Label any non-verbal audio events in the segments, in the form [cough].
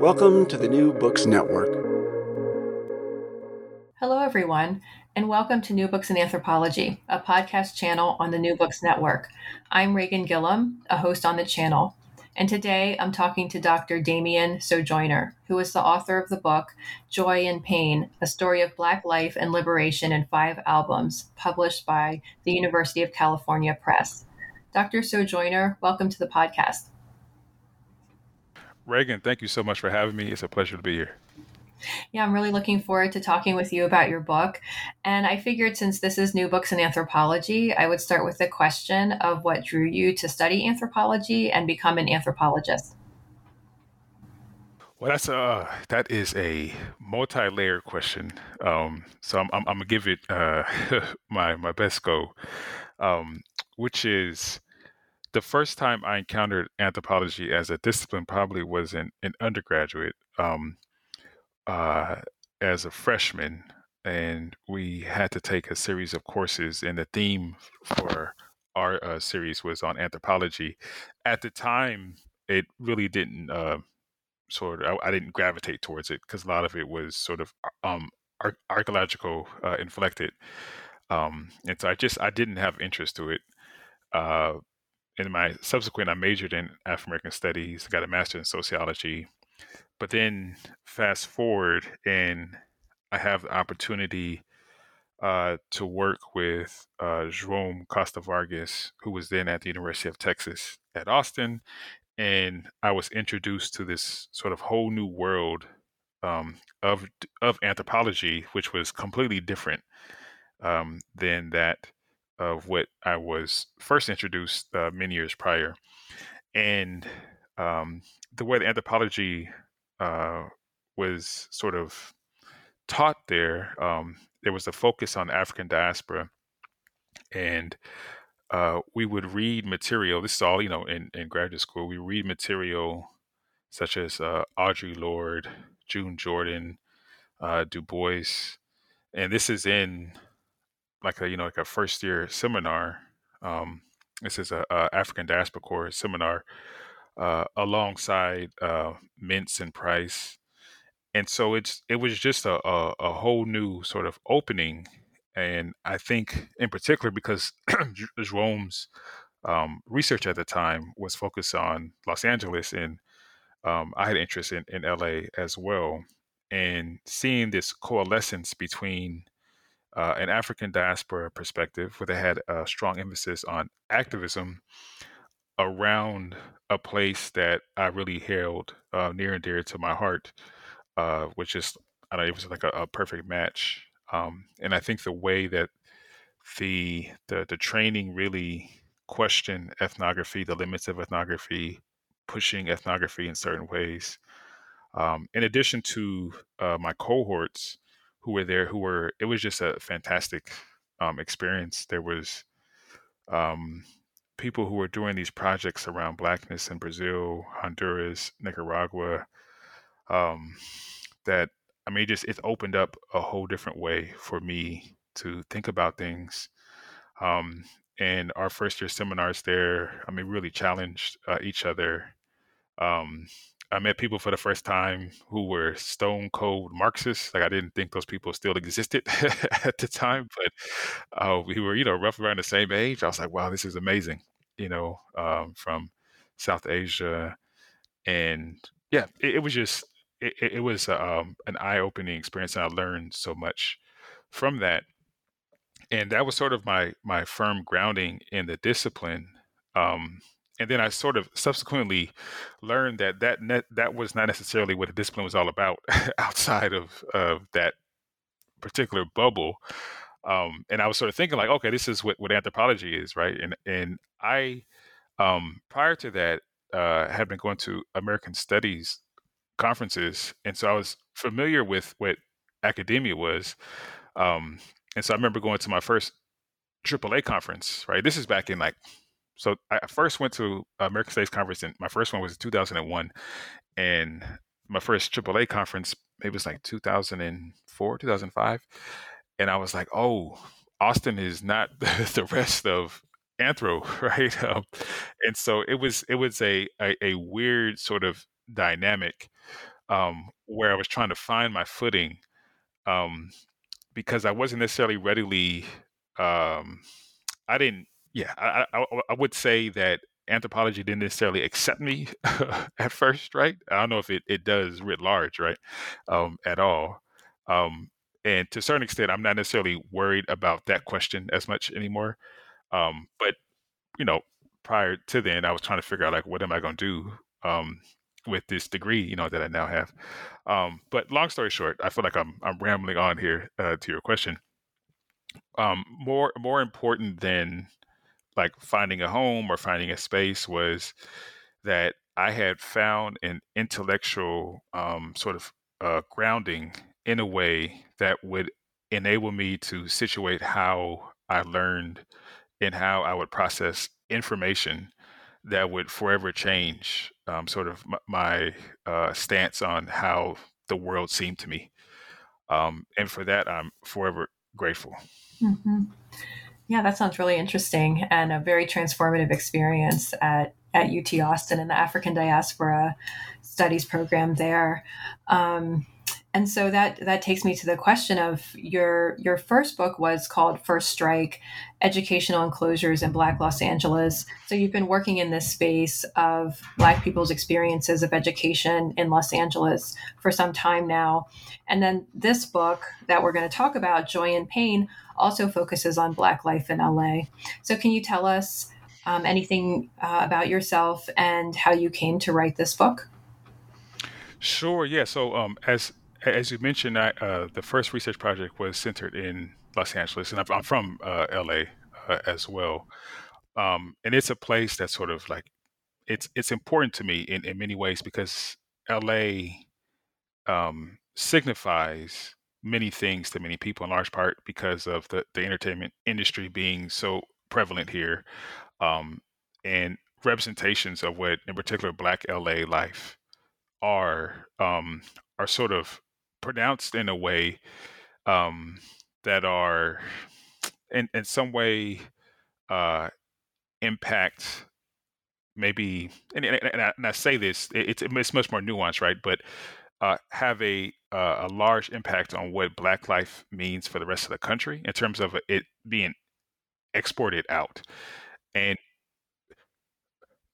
Welcome to the New Books Network. Hello, everyone, and welcome to New Books in Anthropology, a podcast channel on the New Books Network. I'm Reagan Gillum, a host on the channel, and today I'm talking to Dr. Damien Sojoyner, who is the author of the book Joy and Pain A Story of Black Life and Liberation in Five Albums, published by the University of California Press. Dr. Sojoyner, welcome to the podcast. Reagan, thank you so much for having me. It's a pleasure to be here. Yeah, I'm really looking forward to talking with you about your book. And I figured since this is New Books in Anthropology, I would start with the question of what drew you to study anthropology and become an anthropologist. Well, that's a that is a multi-layered question. Um, so I'm, I'm, I'm, gonna give it uh, [laughs] my my best go, um, which is the first time I encountered anthropology as a discipline probably was in, in undergraduate um, uh, as a freshman. And we had to take a series of courses, and the theme for our uh, series was on anthropology. At the time, it really didn't uh, sort of, I, I, didn't gravitate towards it because a lot of it was sort of um, ar- archaeological uh, inflected. Um, and so I just, I didn't have interest to it. Uh, in my subsequent, I majored in African American Studies, got a master in sociology. But then fast forward, and I have the opportunity uh, to work with uh, João Costa Vargas, who was then at the University of Texas at Austin. And I was introduced to this sort of whole new world um, of of anthropology, which was completely different um, than that of what I was first introduced uh, many years prior. And um, the way the anthropology uh, was sort of taught there, um, there was a focus on African diaspora. And uh, we would read material, this is all, you know, in, in graduate school, we read material such as uh, Audre Lorde, June Jordan, uh, Du Bois. And this is in like a you know like a first year seminar. Um, this is a, a African diaspora core seminar uh, alongside uh, Mintz and Price, and so it's it was just a, a, a whole new sort of opening, and I think in particular because [clears throat] João's um, research at the time was focused on Los Angeles, and um, I had interest in, in LA as well, and seeing this coalescence between uh, an African diaspora perspective, where they had a strong emphasis on activism around a place that I really held uh, near and dear to my heart, uh, which is I don't know, it was like a, a perfect match. Um, and I think the way that the, the the training really questioned ethnography, the limits of ethnography, pushing ethnography in certain ways. Um, in addition to uh, my cohorts, who were there who were it was just a fantastic um, experience there was um, people who were doing these projects around blackness in brazil honduras nicaragua um, that I mean, it just it opened up a whole different way for me to think about things. Um, and our first year seminars there, I mean, really challenged uh, each other. Um, I met people for the first time who were stone cold Marxists. Like I didn't think those people still existed [laughs] at the time, but uh, we were, you know, roughly around the same age. I was like, wow, this is amazing. You know, um, from South Asia, and yeah, it, it was just it, it was um, an eye opening experience, and I learned so much from that. And that was sort of my my firm grounding in the discipline. Um, and then I sort of subsequently learned that that net, that was not necessarily what the discipline was all about [laughs] outside of of that particular bubble. Um, and I was sort of thinking like, okay, this is what, what anthropology is, right? And and I um, prior to that uh, had been going to American Studies conferences, and so I was familiar with what academia was. Um, and so I remember going to my first AAA conference. Right, this is back in like, so I first went to American Studies conference, and my first one was in 2001, and my first AAA conference maybe it was like 2004, 2005, and I was like, oh, Austin is not [laughs] the rest of anthro [laughs] right um, and so it was it was a, a, a weird sort of dynamic um, where I was trying to find my footing um, because I wasn't necessarily readily. Um, I didn't. Yeah, I, I, I would say that anthropology didn't necessarily accept me [laughs] at first, right? I don't know if it, it does writ large, right, um, at all. Um, and to a certain extent, I'm not necessarily worried about that question as much anymore. Um, but you know, prior to then, I was trying to figure out like, what am I going to do? Um, with this degree, you know, that I now have. Um, but long story short, I feel like I'm I'm rambling on here uh, to your question. Um, more more important than like finding a home or finding a space was that I had found an intellectual um, sort of uh, grounding in a way that would enable me to situate how I learned and how I would process information that would forever change um, sort of my, my uh, stance on how the world seemed to me. Um, and for that, I'm forever grateful. Mm-hmm. Yeah, that sounds really interesting and a very transformative experience at, at UT Austin in the African Diaspora Studies program there. Um, and so that that takes me to the question of your your first book was called First Strike: Educational Enclosures in Black Los Angeles. So you've been working in this space of Black people's experiences of education in Los Angeles for some time now. And then this book that we're going to talk about, Joy and Pain, also focuses on Black life in LA. So can you tell us um, anything uh, about yourself and how you came to write this book? Sure. Yeah. So um, as as you mentioned, I, uh, the first research project was centered in Los Angeles, and I'm, from uh, LA uh, as well. Um, and it's a place that's sort of like it's it's important to me in, in many ways because LA um, signifies many things to many people in large part because of the, the entertainment industry being so prevalent here um, and representations of what in particular black LA life are um, are sort of pronounced in a way um, that are in, in some way uh, impact maybe and, and, I, and I say this it's, it's much more nuanced right? But uh, have a uh, a large impact on what black life means for the rest of the country in terms of it being exported out. And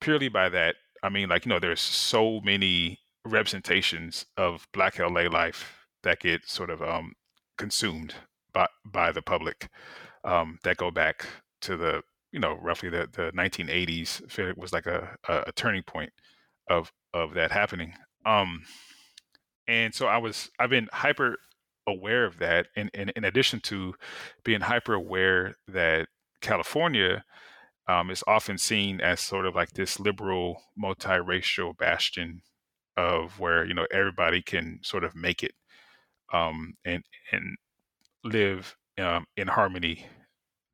purely by that i mean like you know there's so many representations of black la life that get sort of um, consumed by by the public um, that go back to the you know roughly the, the 1980s. It was like a, a, turning point of of that happening. Um, and so I was I've been hyper aware of that, and, and in addition to being hyper aware that California um, is often seen as sort of like this liberal multiracial bastion of where you know everybody can sort of make it um, and and live um, in harmony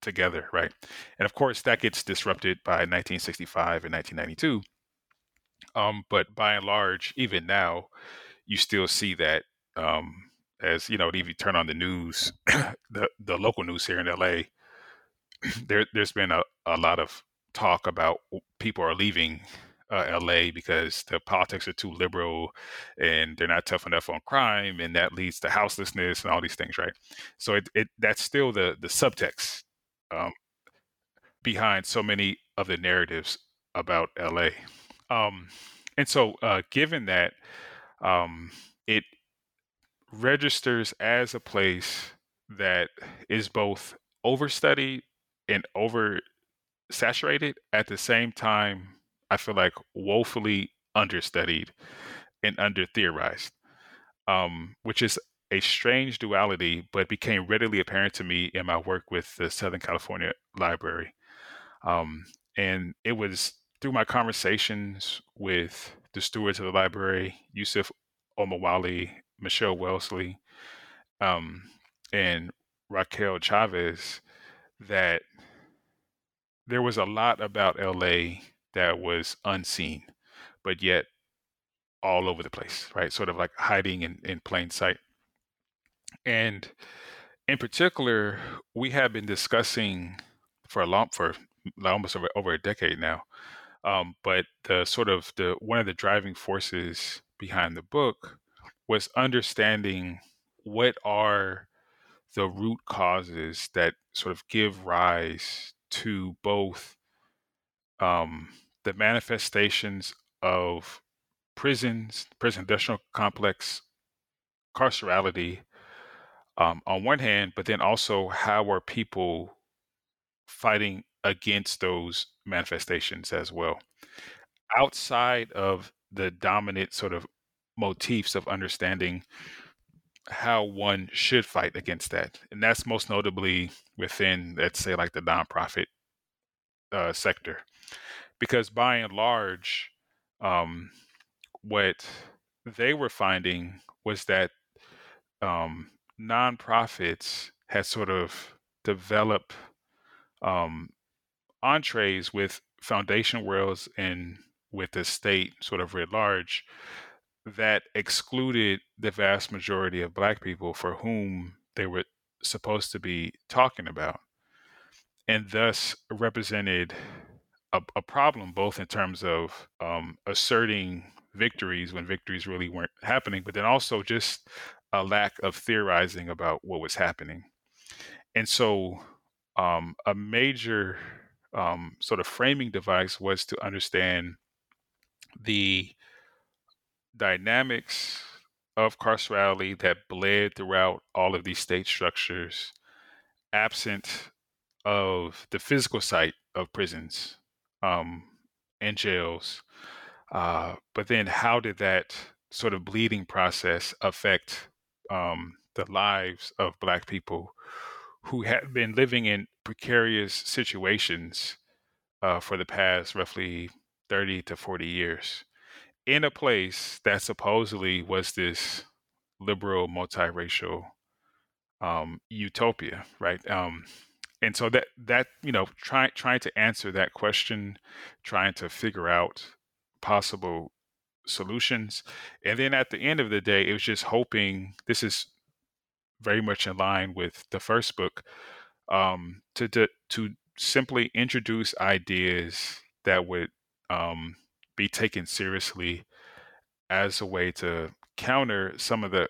together, right? And of course, that gets disrupted by 1965 and 1992. Um, but by and large, even now, you still see that Um, as you know, if you turn on the news, [clears throat] the the local news here in LA, [clears throat] there there's been a, a lot of talk about people are leaving uh, LA because the politics are too liberal and they're not tough enough on crime, and that leads to houselessness and all these things, right? So it, it that's still the the subtext um, behind so many of the narratives about LA. Um, and so, uh, given that, um, it registers as a place that is both overstudied and oversaturated at the same time I feel like woefully understudied and under theorized, um, which is a strange duality, but became readily apparent to me in my work with the Southern California Library. Um, and it was through my conversations with the stewards of the library, Yusuf Omowale, Michelle Welsing, um, and Raquel Chavez, that there was a lot about LA that was unseen, but yet all over the place, right? Sort of like hiding in, in plain sight. And in particular, we have been discussing for a long, for almost over, over a decade now. Um, but the sort of the one of the driving forces behind the book was understanding what are the root causes that sort of give rise to both um, the manifestations of prisons, prison industrial complex, carcerality um, on one hand, but then also how are people fighting against those manifestations as well. Outside of the dominant sort of motifs of understanding how one should fight against that. And that's most notably within, let's say, like the nonprofit uh, sector because by and large, um, what they were finding was that um, nonprofits had sort of developed um, entrees with foundation worlds and with the state sort of writ large that excluded the vast majority of black people for whom they were supposed to be talking about and thus represented a, a problem both in terms of um, asserting victories when victories really weren't happening, but then also just a lack of theorizing about what was happening. And so, um, a major um, sort of framing device was to understand the dynamics of carcerality that bled throughout all of these state structures, absent of the physical site of prisons um, and jails. Uh, but then, how did that sort of bleeding process affect um, the lives of Black people who had been living in precarious situations uh, for the past roughly 30 to 40 years in a place that supposedly was this liberal, multiracial um, utopia, right? Um, and so that that you know trying trying to answer that question trying to figure out possible solutions. And then at the end of the day it was just hoping this is very much in line with the first book um, to, to to simply introduce ideas that would um, be taken seriously as a way to counter some of the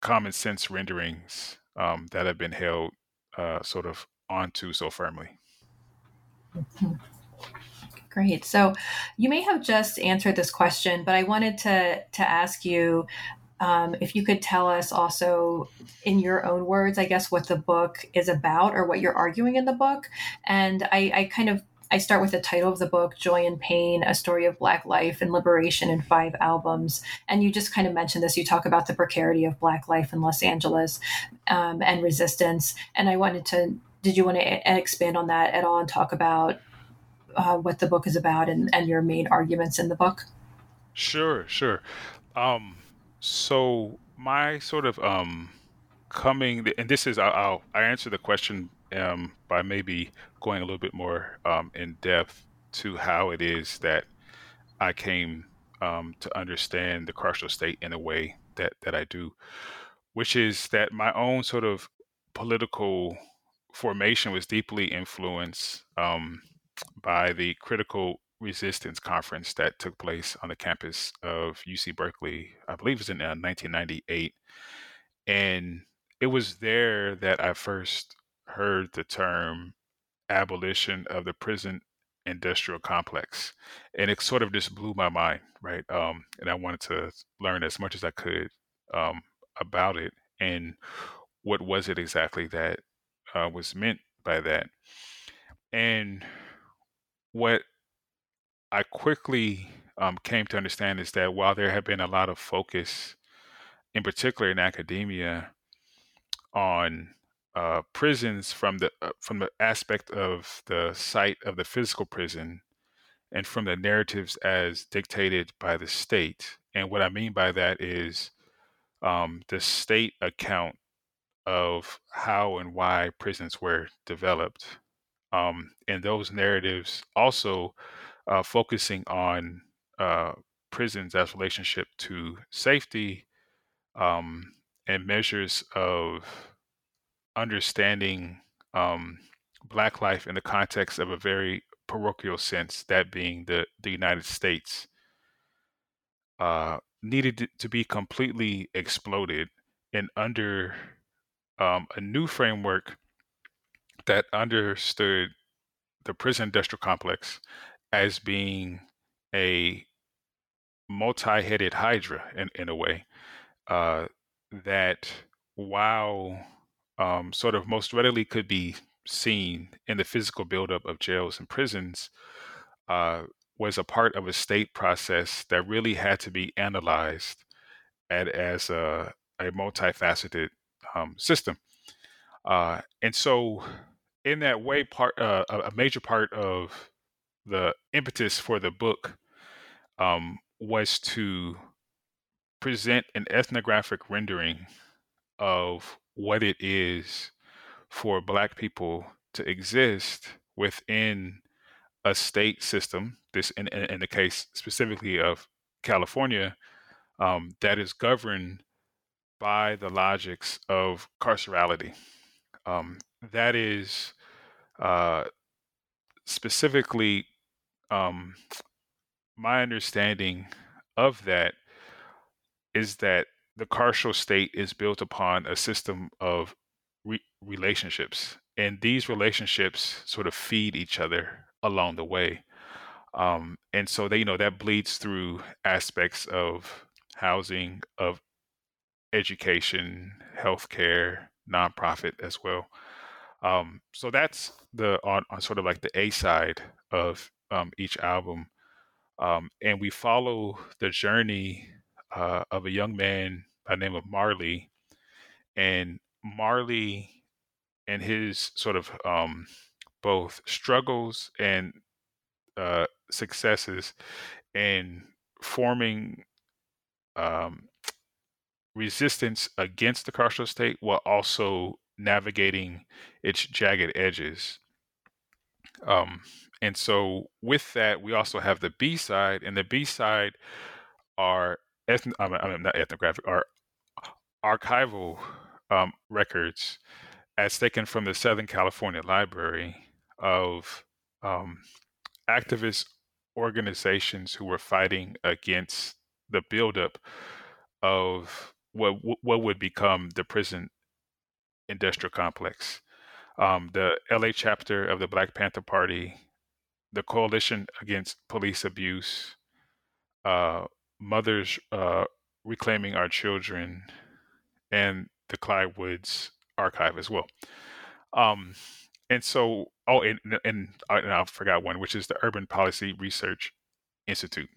common sense renderings um, that have been held uh, sort of onto so firmly. Great. So you may have just answered this question, but I wanted to to ask you um, if you could tell us also in your own words, I guess, what the book is about or what you're arguing in the book. And I, I kind of I start with the title of the book, Joy and Pain, A Story of Black Life and Liberation in Five Albums. And you just kind of mentioned this. You talk about the precarity of Black life in Los Angeles um, and resistance. And I wanted to, did you want to expand on that at all and talk about uh, what the book is about and, and your main arguments in the book? Sure, sure. Um, so my sort of um, coming, and this is, I'll, I'll I answer the question um, by maybe going a little bit more um, in depth to how it is that I came um, to understand the carceral state in a way that that I do, which is that my own sort of political formation was deeply influenced um, by the critical resistance conference that took place on the campus of UC Berkeley. I believe it was in uh, 1998, and it was there that I first heard the term abolition of the prison industrial complex and it sort of just blew my mind right um, and i wanted to learn as much as i could um, about it and what was it exactly that uh, was meant by that and what i quickly um, came to understand is that while there had been a lot of focus in particular in academia on uh, prisons from the uh, from the aspect of the site of the physical prison and from the narratives as dictated by the state. And what I mean by that is um, the state account of how and why prisons were developed. Um, and those narratives also uh, focusing on uh, prisons as relationship to safety um, and measures of understanding um, Black life in the context of a very parochial sense, that being the, the United States, uh, needed to be completely exploded and under um, a new framework that understood the prison industrial complex as being a multi-headed hydra in, in a way uh, that while um, sort of most readily could be seen in the physical buildup of jails and prisons uh, was a part of a state process that really had to be analyzed at, as a, a multifaceted um, system. Uh, and so, in that way, part uh, a major part of the impetus for the book um, was to present an ethnographic rendering of what it is for Black people to exist within a state system, this in, in the case specifically of California, um, that is governed by the logics of carcerality. Um, that is uh, specifically um, my understanding of that is that the carceral state is built upon a system of re- relationships, and these relationships sort of feed each other along the way. Um, and so they, you know, that bleeds through aspects of housing, of education, healthcare, nonprofit as well. Um, so that's the on, on, sort of like the A side of um, each album, um, and we follow the journey uh, of a young man by name of Marley, and Marley and his sort of um, both struggles and uh, successes in forming um, resistance against the carceral state while also navigating its jagged edges. Um, and so, with that, we also have the B side, and the B side are I, I not ethnographic, are archival um, records as taken from the Southern California Library of um, activist organizations who were fighting against the buildup of what what would become the prison industrial complex. Um, the LA chapter of the Black Panther Party, the Coalition Against Police Abuse, uh, Mothers uh, Reclaiming Our Children, and the Clyde Woods archive as well. Um, and so, oh, and, and, uh, and I forgot one, which is the Urban Policy Research Institute.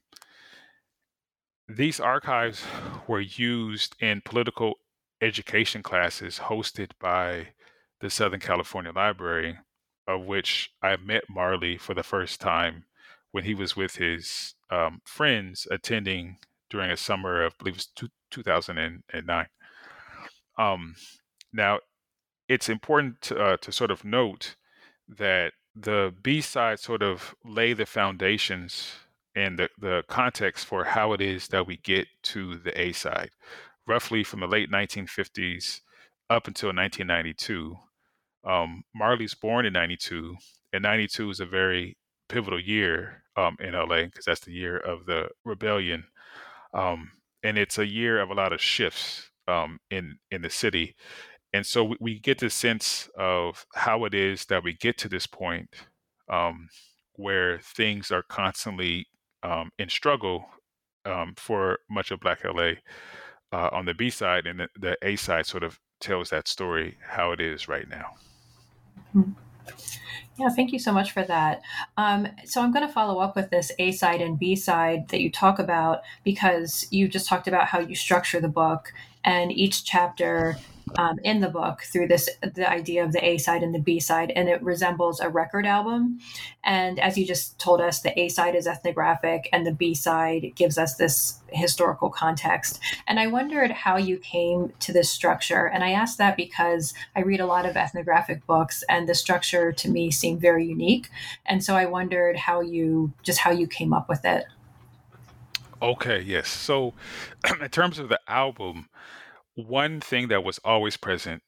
These archives were used in political education classes hosted by the Southern California Library, of which I met Marley for the first time when he was with his um, friends attending during a summer of, I believe it was two, 2009. Um, now, it's important to, uh, to sort of note that the B side sort of lay the foundations and the, the context for how it is that we get to the A side, roughly from the late 1950s up until 1992. Um, Marley's born in 92, and 92 is a very pivotal year um, in LA because that's the year of the rebellion. Um, and it's a year of a lot of shifts um, in in the city, and so we, we, get the sense of how it is that we get to this point um, where things are constantly um, in struggle um, for much of Black LA uh, on the B side, and the, the, A side sort of tells that story how it is right now. Mm-hmm. Yeah, thank you so much for that. Um, so I'm going to follow up with this A side and B side that you talk about because you just talked about how you structure the book, and each chapter um, in the book through this the idea of the A side and the B side, and it resembles a record album. And as you just told us, the A side is ethnographic, and the B side gives us this historical context. And I wondered how you came to this structure. And I asked that because I read a lot of ethnographic books, and the structure to me seemed very unique. And so I wondered how you just how you came up with it. Okay, yes. So, [clears throat] in terms of the album, one thing that was always present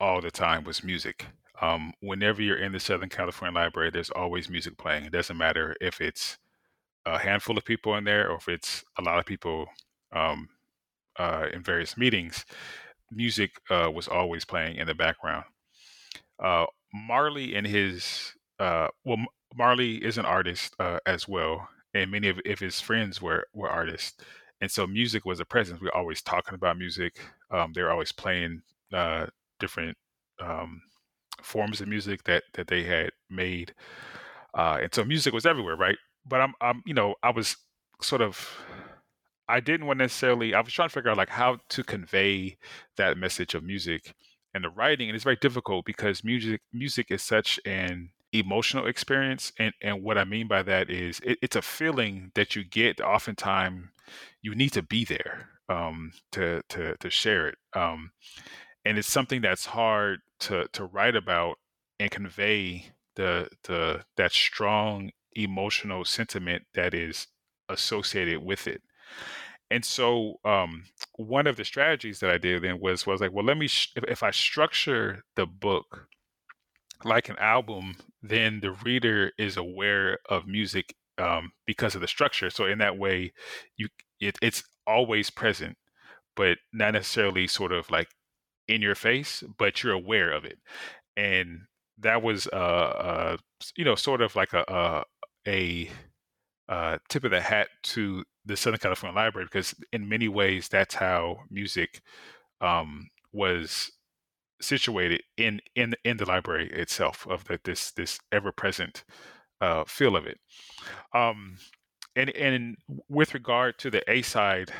all the time was music. Um, whenever you're in the Southern California Library, there's always music playing. It doesn't matter if it's a handful of people in there or if it's a lot of people um, uh, in various meetings. Music uh, was always playing in the background. Uh, Marley and his uh, well, Marley is an artist uh, as well, and many of, of his friends were were artists and so music was a presence. We were always talking about music. Um, they were always playing uh, different um, forms of music that that they had made, uh, and so music was everywhere, right? But I'm, I'm, you know, I was sort of, I didn't want necessarily. I was trying to figure out like how to convey that message of music and the writing, and it's very difficult because music music is such an emotional experience and and what i mean by that is it, it's a feeling that you get oftentimes you need to be there um, to to to share it um, and it's something that's hard to to write about and convey the the that strong emotional sentiment that is associated with it. And so um, one of the strategies that i did then was was like well let me sh- if, if i structure the book like an album, then the reader is aware of music um, because of the structure. So in that way, you it, it's always present, but not necessarily sort of like in your face, but you're aware of it. And that was uh, uh you know sort of like a a, a uh, tip of the hat to the Southern California Library because in many ways that's how music um, was situated in in in the library itself of the, this this ever present uh, feel of it. Um, and and with regard to the A side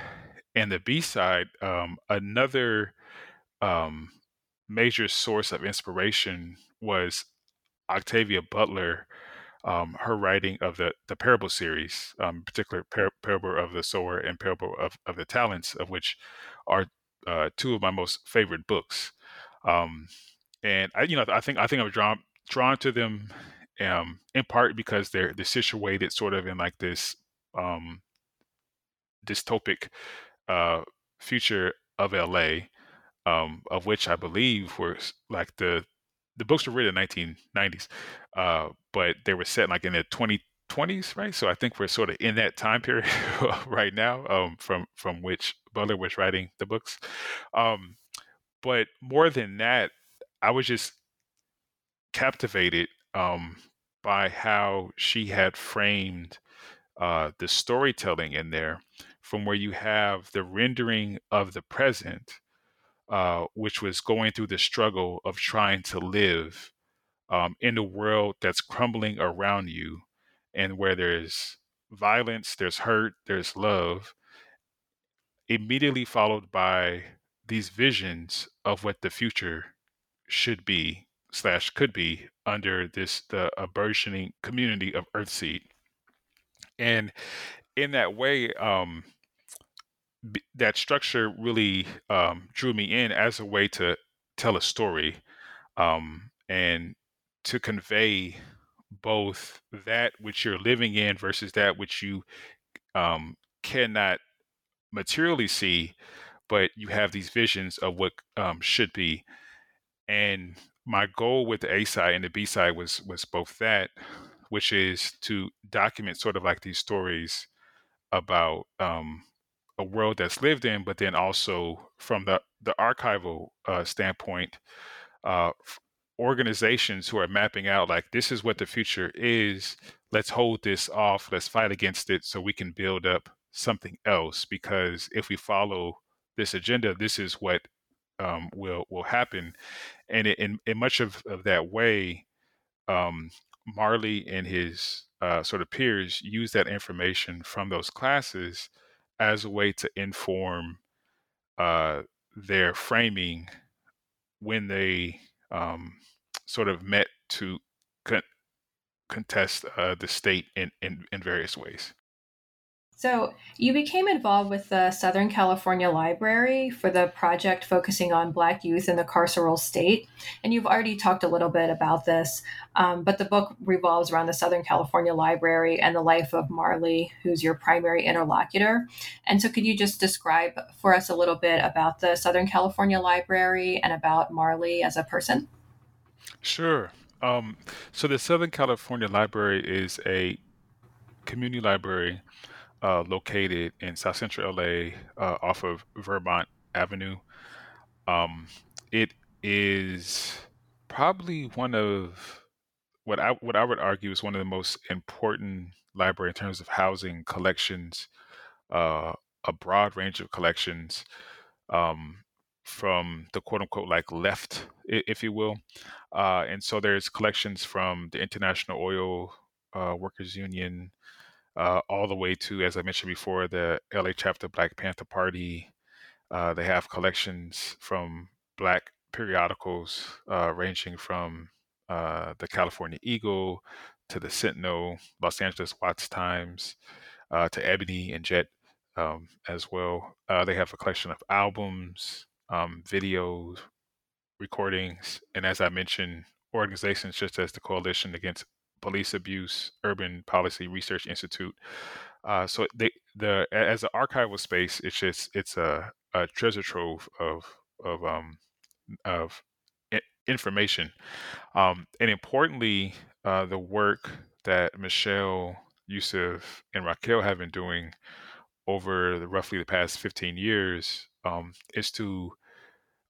and the B side, um, another um, major source of inspiration was Octavia Butler, um, her writing of the the parable series, um, particular par- parable of the sower and parable of, of the talents, of which are uh, two of my most favorite books. Um, and I, you know, I think I think I'm drawn drawn to them um, in part because they're they're situated sort of in like this um, dystopic uh, future of LA, um, of which I believe were like the the books were written in 1990s, uh, but they were set like in the 2020s, right? So I think we're sort of in that time period [laughs] right now, um, from from which Butler was writing the books. Um, but more than that, I was just captivated um, by how she had framed uh, the storytelling in there, from where you have the rendering of the present, uh, which was going through the struggle of trying to live um, in a world that's crumbling around you, and where there's violence, there's hurt, there's love, immediately followed by these visions of what the future should be slash could be under this the a burgeoning community of Earthseed, and in that way, um, b- that structure really um, drew me in as a way to tell a story um, and to convey both that which you're living in versus that which you um, cannot materially see but you have these visions of what um, should be. And my goal with the A side and the B side was was both that, which is to document sort of like these stories about um, a world that's lived in, but then also from the the archival uh, standpoint, uh, organizations who are mapping out like this is what the future is. Let's hold this off. Let's fight against it so we can build up something else. Because if we follow this agenda, this is what um, will will happen. And in in much of, of that way, um, Marley and his uh, sort of peers use that information from those classes as a way to inform uh, their framing when they um, sort of met to con- contest uh, the state in, in, in various ways. So, you became involved with the Southern California Library for the project focusing on Black youth in the carceral state. And you've already talked a little bit about this, um, but the book revolves around the Southern California Library and the life of Marley, who's your primary interlocutor. And so, could you just describe for us a little bit about the Southern California Library and about Marley as a person? Sure. Um, so, the Southern California Library is a community library uh, located in South Central LA uh, off of Vermont Avenue. Um, it is probably one of what I what I would argue is one of the most important library in terms of housing collections, uh, a broad range of collections um, from the quote unquote like left, if you will. Uh, and so there's collections from the International Oil uh, Workers Union, uh, all the way to, as I mentioned before, the LA chapter Black Panther Party. Uh, they have collections from Black periodicals uh, ranging from uh, the California Eagle to the Sentinel, Los Angeles Watts Times, uh, to Ebony and Jet um, as well. Uh, they have a collection of albums, um, videos, recordings, and as I mentioned, organizations such as the Coalition Against Police Abuse Urban Policy Research Institute. Uh, so they the as an archival space, it's just it's a, a treasure trove of of um of information, um, and importantly, uh, the work that Michelle, Yusuf, and Raquel have been doing over the, roughly the past 15 years um, is to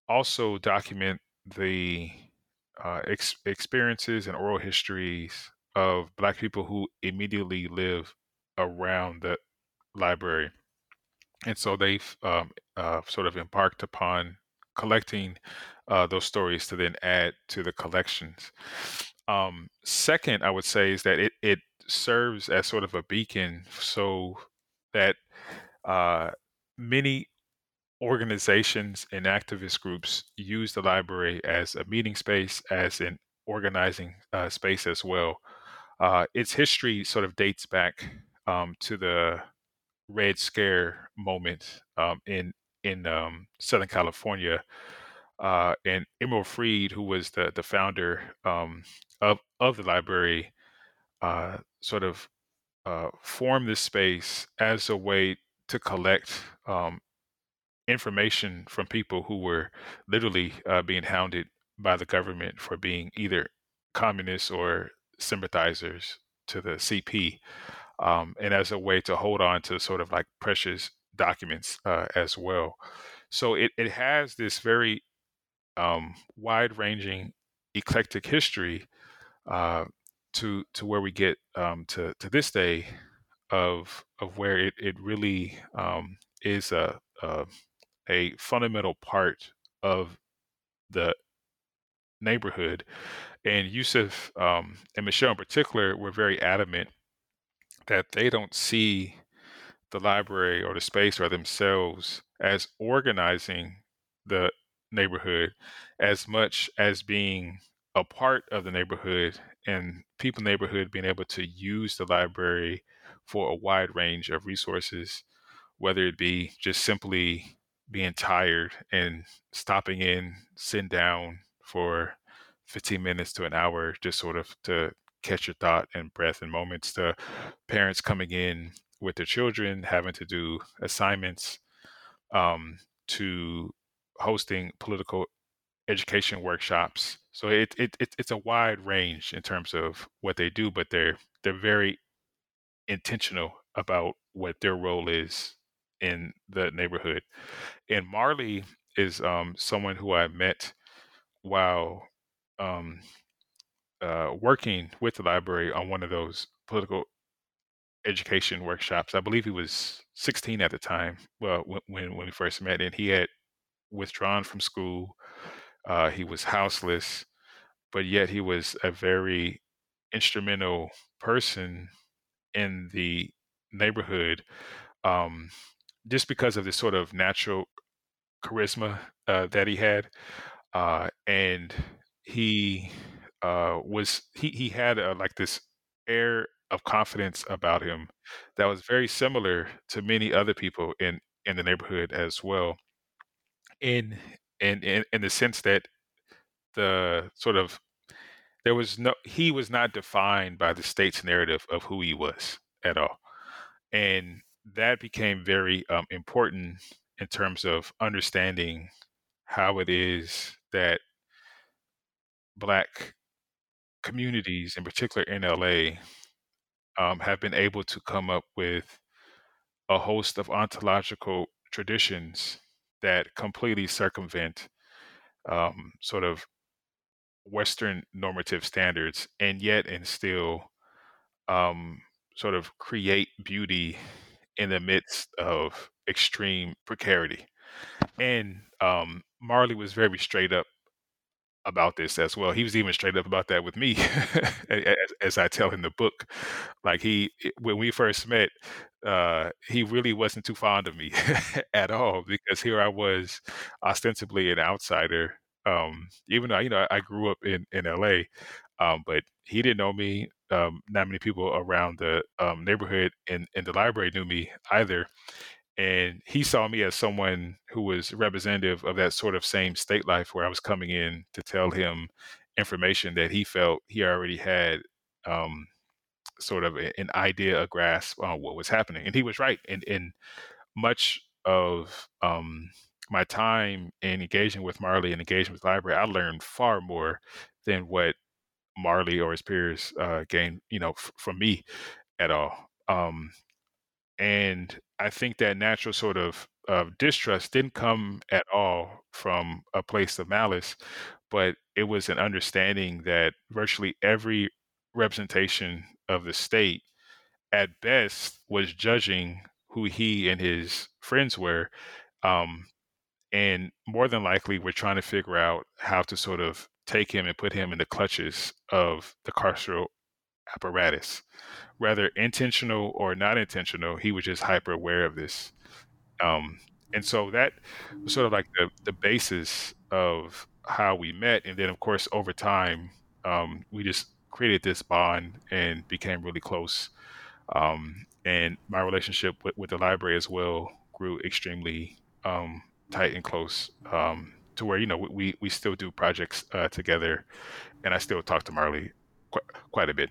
also document the uh, ex- experiences and oral histories of Black people who immediately live around the library. And so they've um, uh, sort of embarked upon collecting uh, those stories to then add to the collections. Um, second, I would say is that it, it serves as sort of a beacon so that uh, many organizations and activist groups use the library as a meeting space, as an organizing uh, space as well. Uh, its history sort of dates back um, to the Red Scare moment um, in in um, Southern California, uh, and Emil Freed, who was the the founder um, of of the library, uh, sort of uh, formed this space as a way to collect um, information from people who were literally uh, being hounded by the government for being either communists or sympathizers to the CP, um, and as a way to hold on to sort of like precious documents uh, as well. So it, it has this very um, wide ranging, eclectic history uh, to to where we get um, to to this day of of where it it really um, is a, a a fundamental part of the neighborhood and Yusuf um, and Michelle in particular were very adamant that they don't see the library or the space or themselves as organizing the neighborhood as much as being a part of the neighborhood and people neighborhood being able to use the library for a wide range of resources, whether it be just simply being tired and stopping in, sitting down for 15 minutes to an hour just sort of to catch your thought and breath and moments to parents coming in with their children having to do assignments um, to hosting political education workshops. So it, it, it it's a wide range in terms of what they do, but they're they're very intentional about what their role is in the neighborhood. And Marley is um, someone who I met while um, uh, working with the library on one of those political education workshops. I believe he was 16 at the time. Well, when when we first met, and he had withdrawn from school. Uh, he was houseless, but yet he was a very instrumental person in the neighborhood, um, just because of this sort of natural charisma uh, that he had, uh, and he uh, was he he had uh, like this air of confidence about him that was very similar to many other people in in the neighborhood as well in in in, in the sense that the sort of there was no he was not defined by the state's narrative of who he was at all and that became very um, important in terms of understanding how it is that black communities in particular in la um, have been able to come up with a host of ontological traditions that completely circumvent um, sort of Western normative standards and yet and still um, sort of create beauty in the midst of extreme precarity. And um, Marley was very straight up about this as well. He was even straight up about that with me, [laughs] as, as, I tell in the book. Like he, when we first met, uh, he really wasn't too fond of me [laughs] at all because here I was, ostensibly an outsider. Um, even though you know I grew up in in L.A., um, but he didn't know me. Um, not many people around the um, neighborhood and in the library knew me either and he saw me as someone who was representative of that sort of same state life where I was coming in to tell him information that he felt he already had um, sort of a, an idea, a grasp on what was happening. And he was right. And in much of um, my time in engaging with Marley and engaging with library, I learned far more than what Marley or his peers uh, gained, you know, f- from me at all. Um, and I think that natural sort of of distrust didn't come at all from a place of malice, but it was an understanding that virtually every representation of the state, at best, was judging who he and his friends were. Um, and more than likely, we're trying to figure out how to sort of take him and put him in the clutches of the carceral apparatus whether intentional or not intentional, he was just hyper aware of this. Um, and so that was sort of like the, the basis of how we met. And then, of course, over time, um, we just created this bond and became really close. Um, and my relationship with, with, the library as well grew extremely um, tight and close um, to where, you know, we, we still do projects uh, together. And I still talk to Marley quite, quite a bit.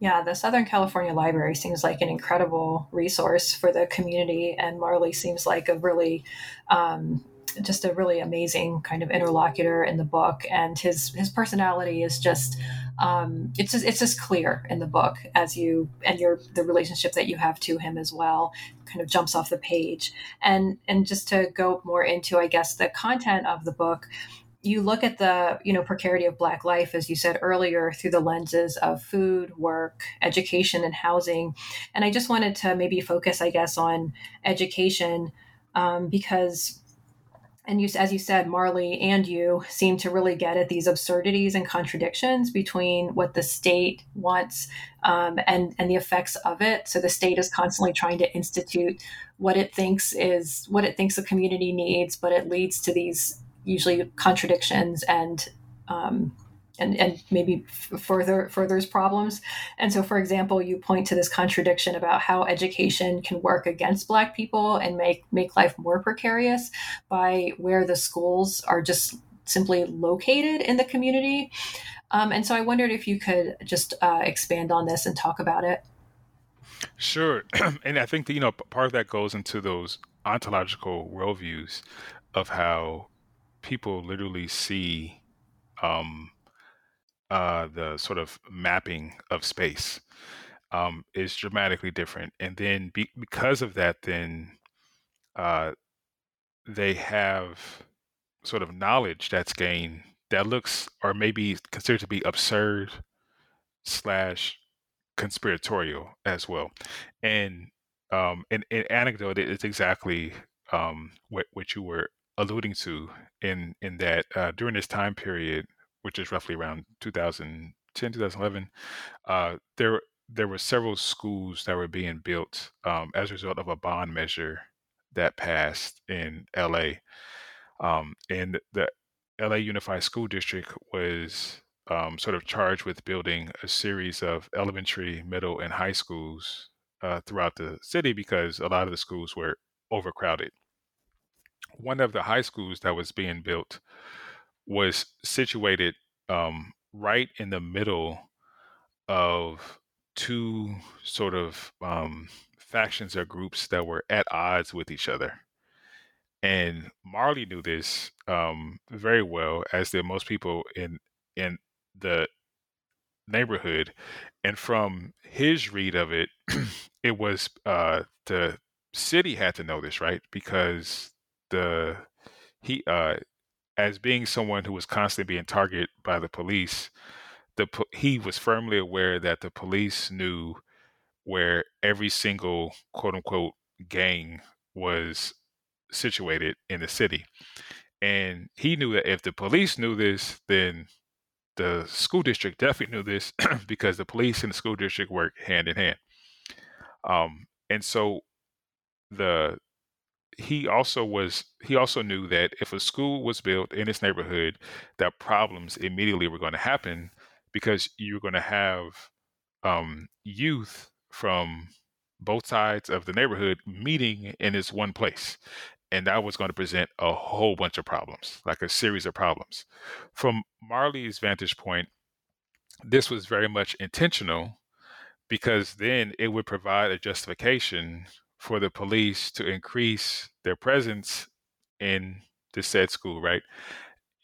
Yeah, the Southern California Library seems like an incredible resource for the community, and Marley seems like a really um, just a really amazing kind of interlocutor in the book and his his personality is just um, it's just it's just clear in the book as you and your the relationship that you have to him as well kind of jumps off the page. And and just to go more into i guess the content of the book you look at the you know precarity of black life as you said earlier through the lenses of food work education and housing and i just wanted to maybe focus i guess on education um, because and you, as you said, Marley and you seem to really get at these absurdities and contradictions between what the state wants um, and and the effects of it. So the state is constantly trying to institute what it thinks is what it thinks the community needs, but it leads to these usually contradictions and um, and, and maybe further furthers problems. And so, for example, you point to this contradiction about how education can work against Black people and make make life more precarious by where the schools are just simply located in the community. Um, and so, I wondered if you could just uh, expand on this and talk about it. Sure, [clears throat] and I think that you know part of that goes into those ontological worldviews of how people literally see um, uh, the sort of mapping of space um, is dramatically different. And then be, because of that, then uh, they have sort of knowledge that's gained that looks or maybe considered to be absurd slash conspiratorial as well. And um, an, an anecdote is exactly um, what what you were alluding to in in that uh, during this time period which is roughly around 2010, 2011, uh, there there were several schools that were being built um, as a result of a bond measure that passed in LA. Um, and the LA Unified School District was um, sort of charged with building a series of elementary, middle, and high schools uh, throughout the city because a lot of the schools were overcrowded. One of the high schools that was being built was situated um, right in the middle of two sort of um, factions or groups that were at odds with each other. And Marley knew this um, very well, as did most people in in the neighborhood. And from his read of it, [clears throat] it was uh, the city had to know this, right? Because the he uh, as being someone who was constantly being targeted by the police, the he was firmly aware that the police knew where every single quote unquote gang was situated in the city. And he knew that if the police knew this, then the school district definitely knew this [clears throat] because the police and the school district work hand in hand. Um, and so the he also was he also knew that if a school was built in his neighborhood that problems immediately were going to happen because you're going to have um, youth from both sides of the neighborhood meeting in this one place and that was going to present a whole bunch of problems like a series of problems. From marley's vantage point this was very much intentional because then it would provide a justification for the police to increase their presence in the said school, right?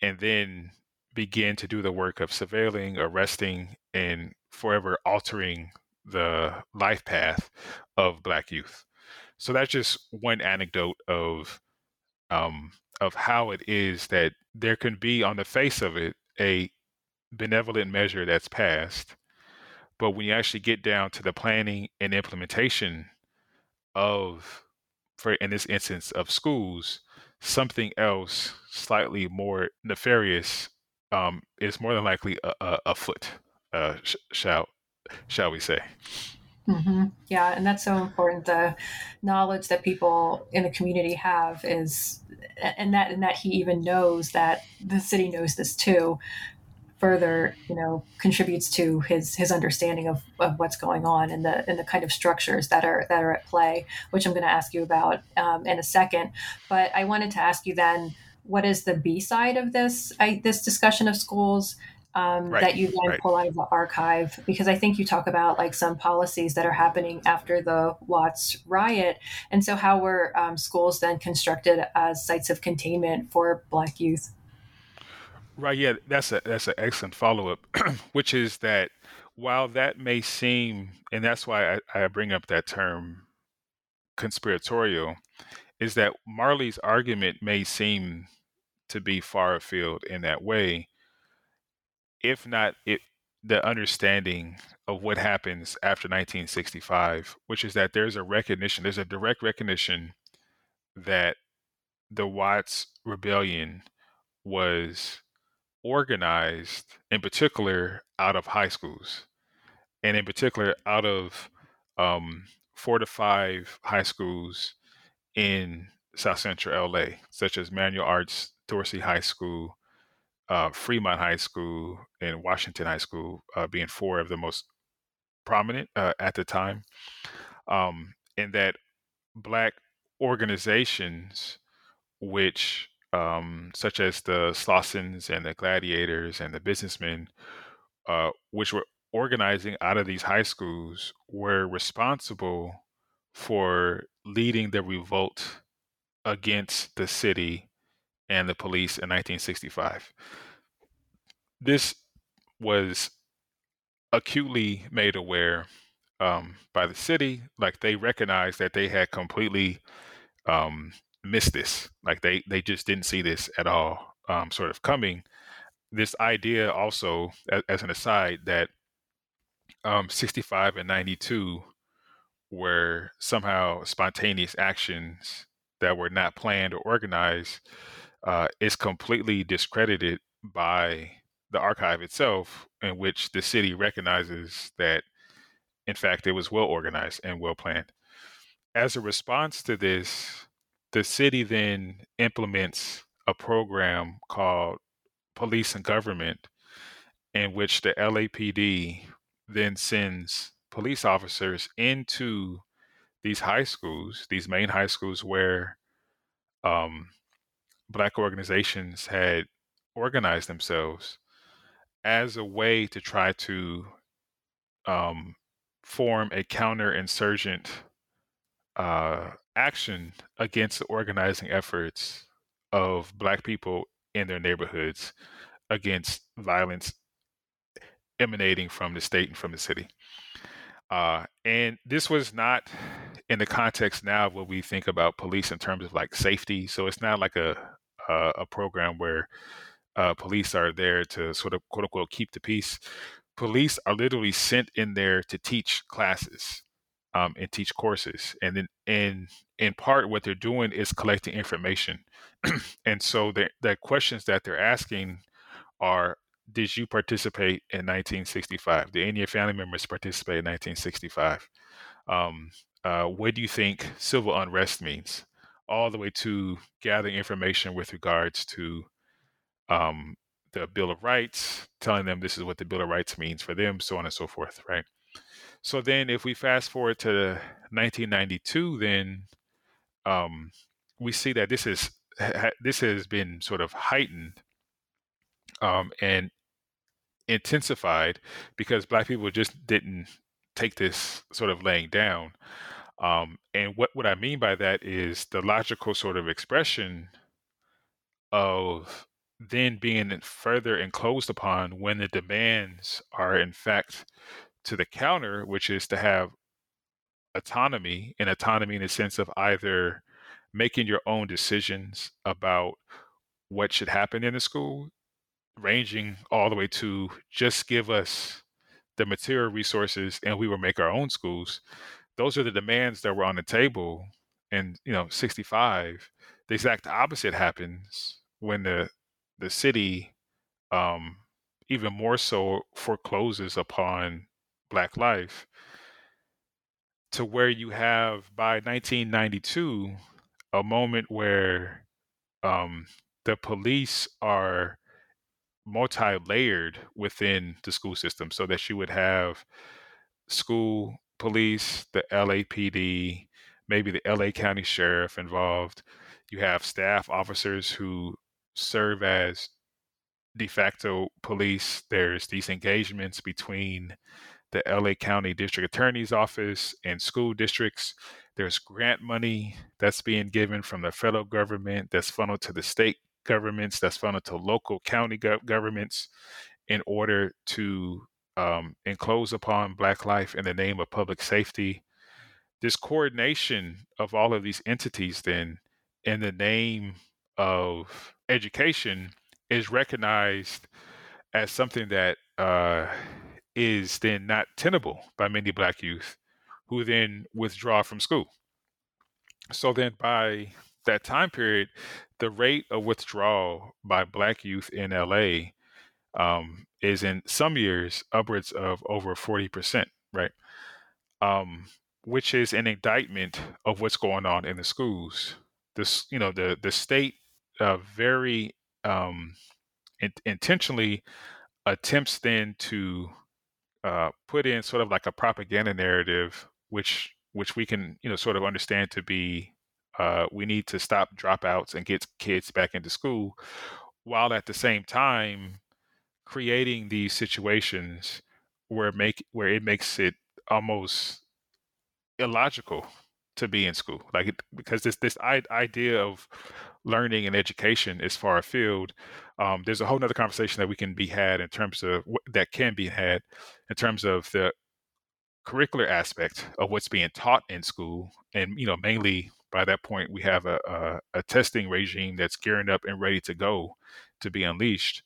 And then begin to do the work of surveilling, arresting, and forever altering the life path of Black youth. So that's just one anecdote of um, of how it is that there can be on the face of it a benevolent measure that's passed, but when you actually get down to the planning and implementation of, for in this instance of schools, something else slightly more nefarious um, is more than likely a, a, afoot, uh, sh- shall shall we say? Mm-hmm. Yeah, and that's so important. The knowledge that people in the community have is, and that and that he even knows that the city knows this too further, you know, contributes to his his understanding of, of what's going on and the and the kind of structures that are that are at play, which I'm going to ask you about um, in a second. But I wanted to ask you then, what is the B side of this I, this discussion of schools? Um, right, that you then right. pull out of the archive because I think you talk about like some policies that are happening after the Watts riot, and so how were um, schools then constructed as sites of containment for Black youth? Right. Yeah, that's a that's an excellent follow up, [clears throat] which is that while that may seem, and that's why I, I bring up that term conspiratorial, is that Marley's argument may seem to be far afield in that way, if not it the understanding of what happens after 1965, which is that there's a recognition, there's a direct recognition that the Watts Rebellion was organized, in particular, out of high schools, and in particular, out of um, four to five high schools in South Central LA, such as Manual Arts Dorsey High School, uh, Fremont High School, and Washington High School, uh, being four of the most prominent uh, at the time. Um, and that Black organizations, which um, such as the Slausons and the Gladiators and the Businessmen, uh, which were organizing out of these high schools, were responsible for leading the revolt against the city and the police in 1965. This was acutely made aware um, by the city. Like they recognized that they had completely um, missed this. Like they they just didn't see this at all, um, sort of coming. This idea also, as, as an aside, that um, 65 and 92 were somehow spontaneous actions that were not planned or organized uh, is completely discredited by the archive itself, in which the city recognizes that, in fact, it was well organized and well planned. As a response to this, the city then implements a program called Police and Government, in which the LAPD then sends police officers into these high schools, these main high schools where um, black organizations had organized themselves as a way to try to um, form a counterinsurgent uh, action against the organizing efforts of black people in their neighborhoods against violence emanating from the state and from the city. Uh, and this was not in the context now of what we think about police in terms of like safety. So it's not like a a, a program where uh, police are there to sort of quote unquote keep the peace. Police are literally sent in there to teach classes um, and teach courses, and then in in part what they're doing is collecting information. [clears throat] and so the the questions that they're asking are did you participate in 1965? Did any of your family members participate in 1965? Um, uh, what do you think civil unrest means? All the way to gathering information with regards to um, the Bill of Rights, telling them this is what the Bill of Rights means for them, so on and so forth, right? So then, if we fast forward to 1992, then um, we see that this is ha, this has been sort of heightened um, and intensified because black people just didn't take this sort of laying down. Um, and what, what I mean by that is the logical sort of expression of then being further enclosed upon when the demands are in fact to the counter, which is to have autonomy and autonomy in the sense of either making your own decisions about what should happen in the school ranging all the way to just give us the material resources and we will make our own schools. Those are the demands that were on the table. And you know, 65, the exact opposite happens when the the city um, even more so forecloses upon black life to where you have by 1992 a moment where um, the police are multi-layered within the school system so that you would have school police the lapd maybe the la county sheriff involved. You have staff officers who serve as de facto police. There's these engagements between the la county district attorney's office and school districts there's grant money that's being given from the federal government that's funneled to the state governments, that's funneled to local county go- governments in order to um, enclose upon Black life in the name of public safety. This coordination of all of these entities, then, in the name of education, is recognized as something that uh, is then not tenable by many Black youth who then withdraw from school. So then by that time period, the rate of withdrawal by Black youth in LA um, is in some years upwards of over 40%, right? Um, which is an indictment of what's going on in the schools. This, you know, the the state uh, very um, in- intentionally attempts then to uh, put in sort of like a propaganda narrative, which which we can you know sort of understand to be uh, we need to stop dropouts and get kids back into school, while at the same time creating these situations where make where it makes it almost illogical to be in school. Like it, because this this idea of learning and education is far afield um, there's a whole nother conversation that we can be had in terms of that can be had in terms of the curricular aspect of what's being taught in school. And you know mainly by that point we have a, a, a testing regime that's gearing up and ready to go to be unleashed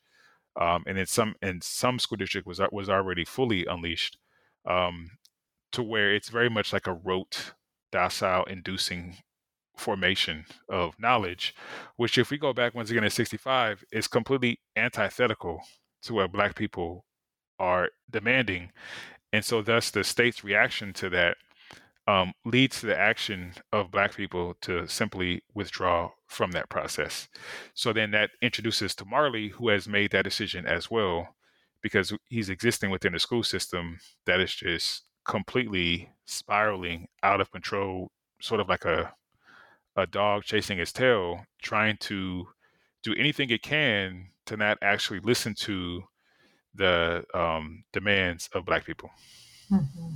um, and in some in some school district was was already fully unleashed um, to where it's very much like a rote docile inducing formation of knowledge, which, if we go back once again to 65, is completely antithetical to what Black people are demanding. And so, thus, the state's reaction to that um, leads to the action of Black people to simply withdraw from that process. So then that introduces to Marley, who has made that decision as well, because he's existing within a school system that is just completely spiraling out of control, sort of like a a dog chasing its tail, trying to do anything it can to not actually listen to the um, demands of Black people. Mm-hmm.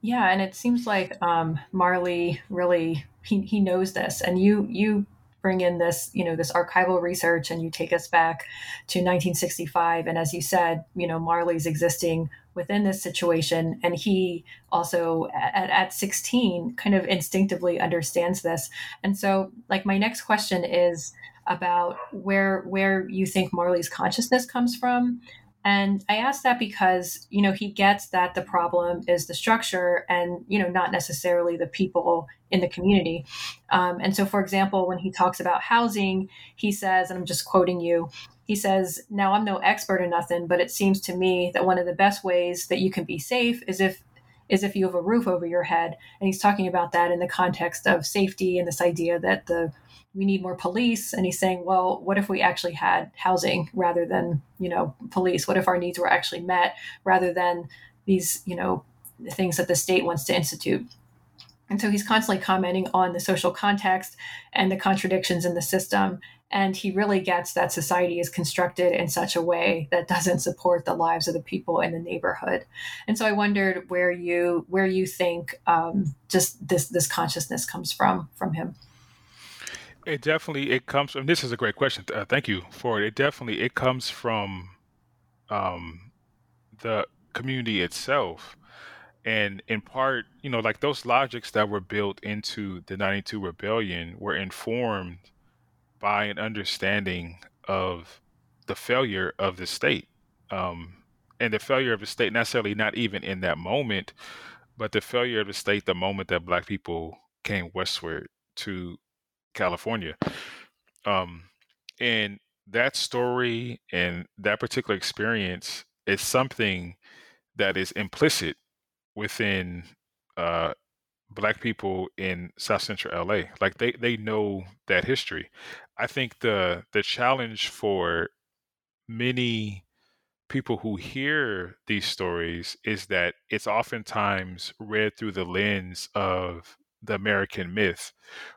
Yeah, and it seems like um, Marley really he, he knows this, and you you bring in this you know this archival research and you take us back to 1965 and as you said you know marley's existing within this situation. And he also at, at 16 kind of instinctively understands this. And so like my next question is about where where you think marley's consciousness comes from and I ask that because, you know, he gets that the problem is the structure and, you know, not necessarily the people in the community. Um, and so, for example, when he talks about housing, he says, and I'm just quoting you, he says, Now I'm no expert in nothing, but it seems to me that one of the best ways that you can be safe is if is if you have a roof over your head. And he's talking about that in the context of safety and this idea that the we need more police. And he's saying well what if we actually had housing rather than you know police? What if our needs were actually met rather than these you know things that the state wants to institute? And so he's constantly commenting on the social context and the contradictions in the system and he really gets that society is constructed in such a way that doesn't support the lives of the people in the neighborhood and so i wondered where you where you think um, just this this consciousness comes from from him it definitely it comes from. This is a great question. Uh, thank you for it. It definitely it comes from um, the community itself, and in part, you know, like those logics that were built into the '92 rebellion were informed by an understanding of the failure of the state, um, and the failure of the state necessarily not even in that moment, but the failure of the state the moment that Black people came westward to California. Um, and that story and that particular experience is something that is implicit within uh, black people in South Central LA. Like they they know that history. I think the the challenge for many people who hear these stories is that it's oftentimes read through the lens of the American myth,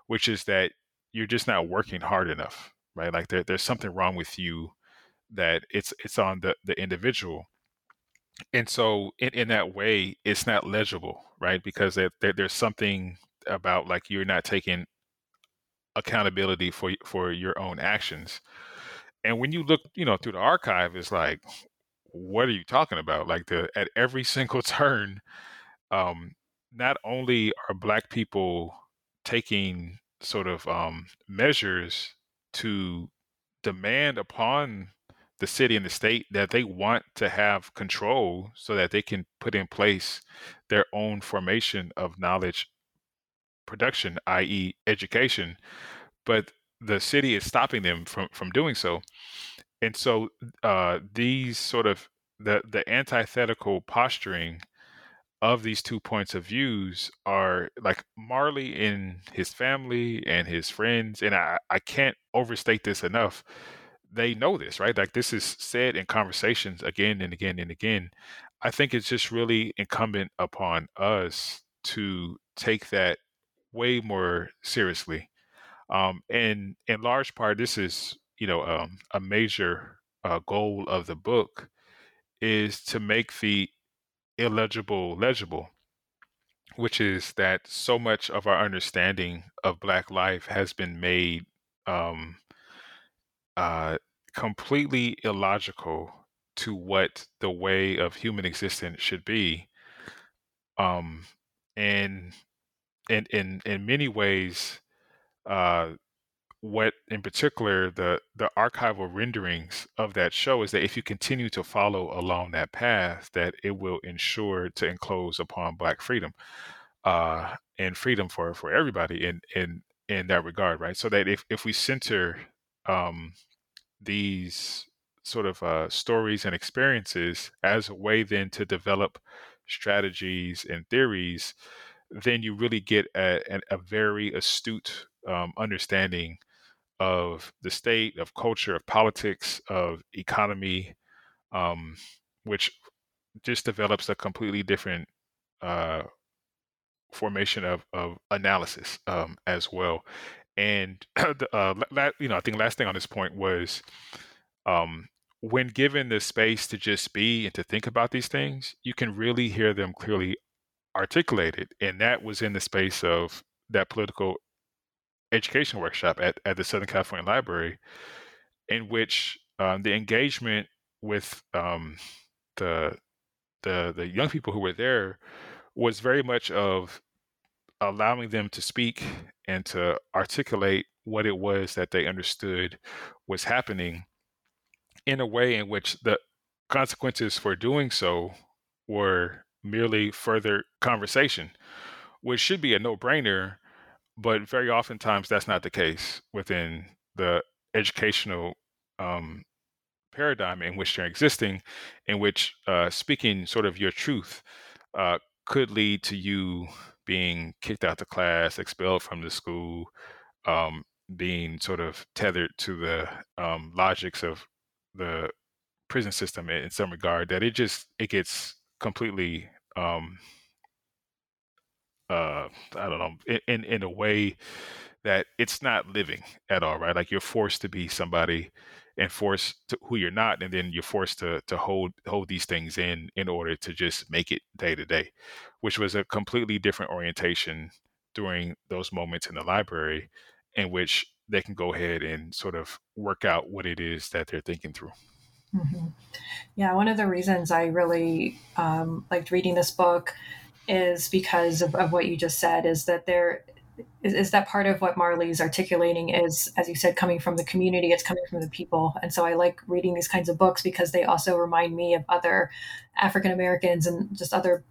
which is that you're just not working hard enough, right? Like there, there's something wrong with you that it's it's on the the individual. And so in, in that way, it's not legible, right? Because there, there, there's something about like you're not taking accountability for for your own actions. And when you look, you know, through the archive, it's like, what are you talking about? Like the at every [laughs] single turn, um, not only are black people taking sort of um, measures to demand upon the city and the state that they want to have control so that they can put in place their own formation of knowledge production, i.e., education, but the city is stopping them from from doing so. And so uh, these sort of the the antithetical posturing of these two points of views are like Marley and his family and his friends, and I, I can't overstate this enough. They know this, right? Like this is said in conversations again and again and again. I think it's just really incumbent upon us to take that way more seriously. Um, and in large part, this is, you know, um, a major uh, goal of the book is to make the illegible legible, which is that so much of our understanding of Black life has been made um, uh, completely illogical to what the way of human existence should be. Um, and in in in many ways, uh, what in particular the the archival renderings of that show is that if you continue to follow along that path that it will ensure to enclose upon black freedom uh and freedom for for everybody in in in that regard right? So that if if we center um these sort of uh stories and experiences as a way then to develop strategies and theories then you really get a, a, a very astute um, understanding of the state, of culture, of politics, of economy, um, which just develops a completely different uh, formation of, of analysis um, as well. And [clears throat] uh, la- you know, I think last thing on this point was um, when given the space to just be and to think about these things, you can really hear them clearly articulated. And that was in the space of that political education workshop at, at the Southern California Library, in which um, the engagement with um, the the the young people who were there was very much of allowing them to speak and to articulate what it was that they understood was happening in a way in which the consequences for doing so were merely further conversation, which should be a no brainer but very oftentimes that's not the case within the educational um, paradigm in which they're existing, in which uh, speaking sort of your truth uh, could lead to you being kicked out the class, expelled from the school, um, being sort of tethered to the um, logics of the prison system in, in, some regard. That it just it gets completely um, uh, I don't know, in in a way that it's not living at all, right? Like you're forced to be somebody and forced to who you're not, and then you're forced to to hold hold these things in in order to just make it day to day, which was a completely different orientation during those moments in the library, in which they can go ahead and sort of work out what it is that they're thinking through. Mm-hmm. Yeah, one of the reasons I really um, liked reading this book is because of, of what you just said is that there is, is, that part of what Marley's articulating is, as you said, coming from the community, it's coming from the people. And so I like reading these kinds of books because they also remind me of other African Americans and just other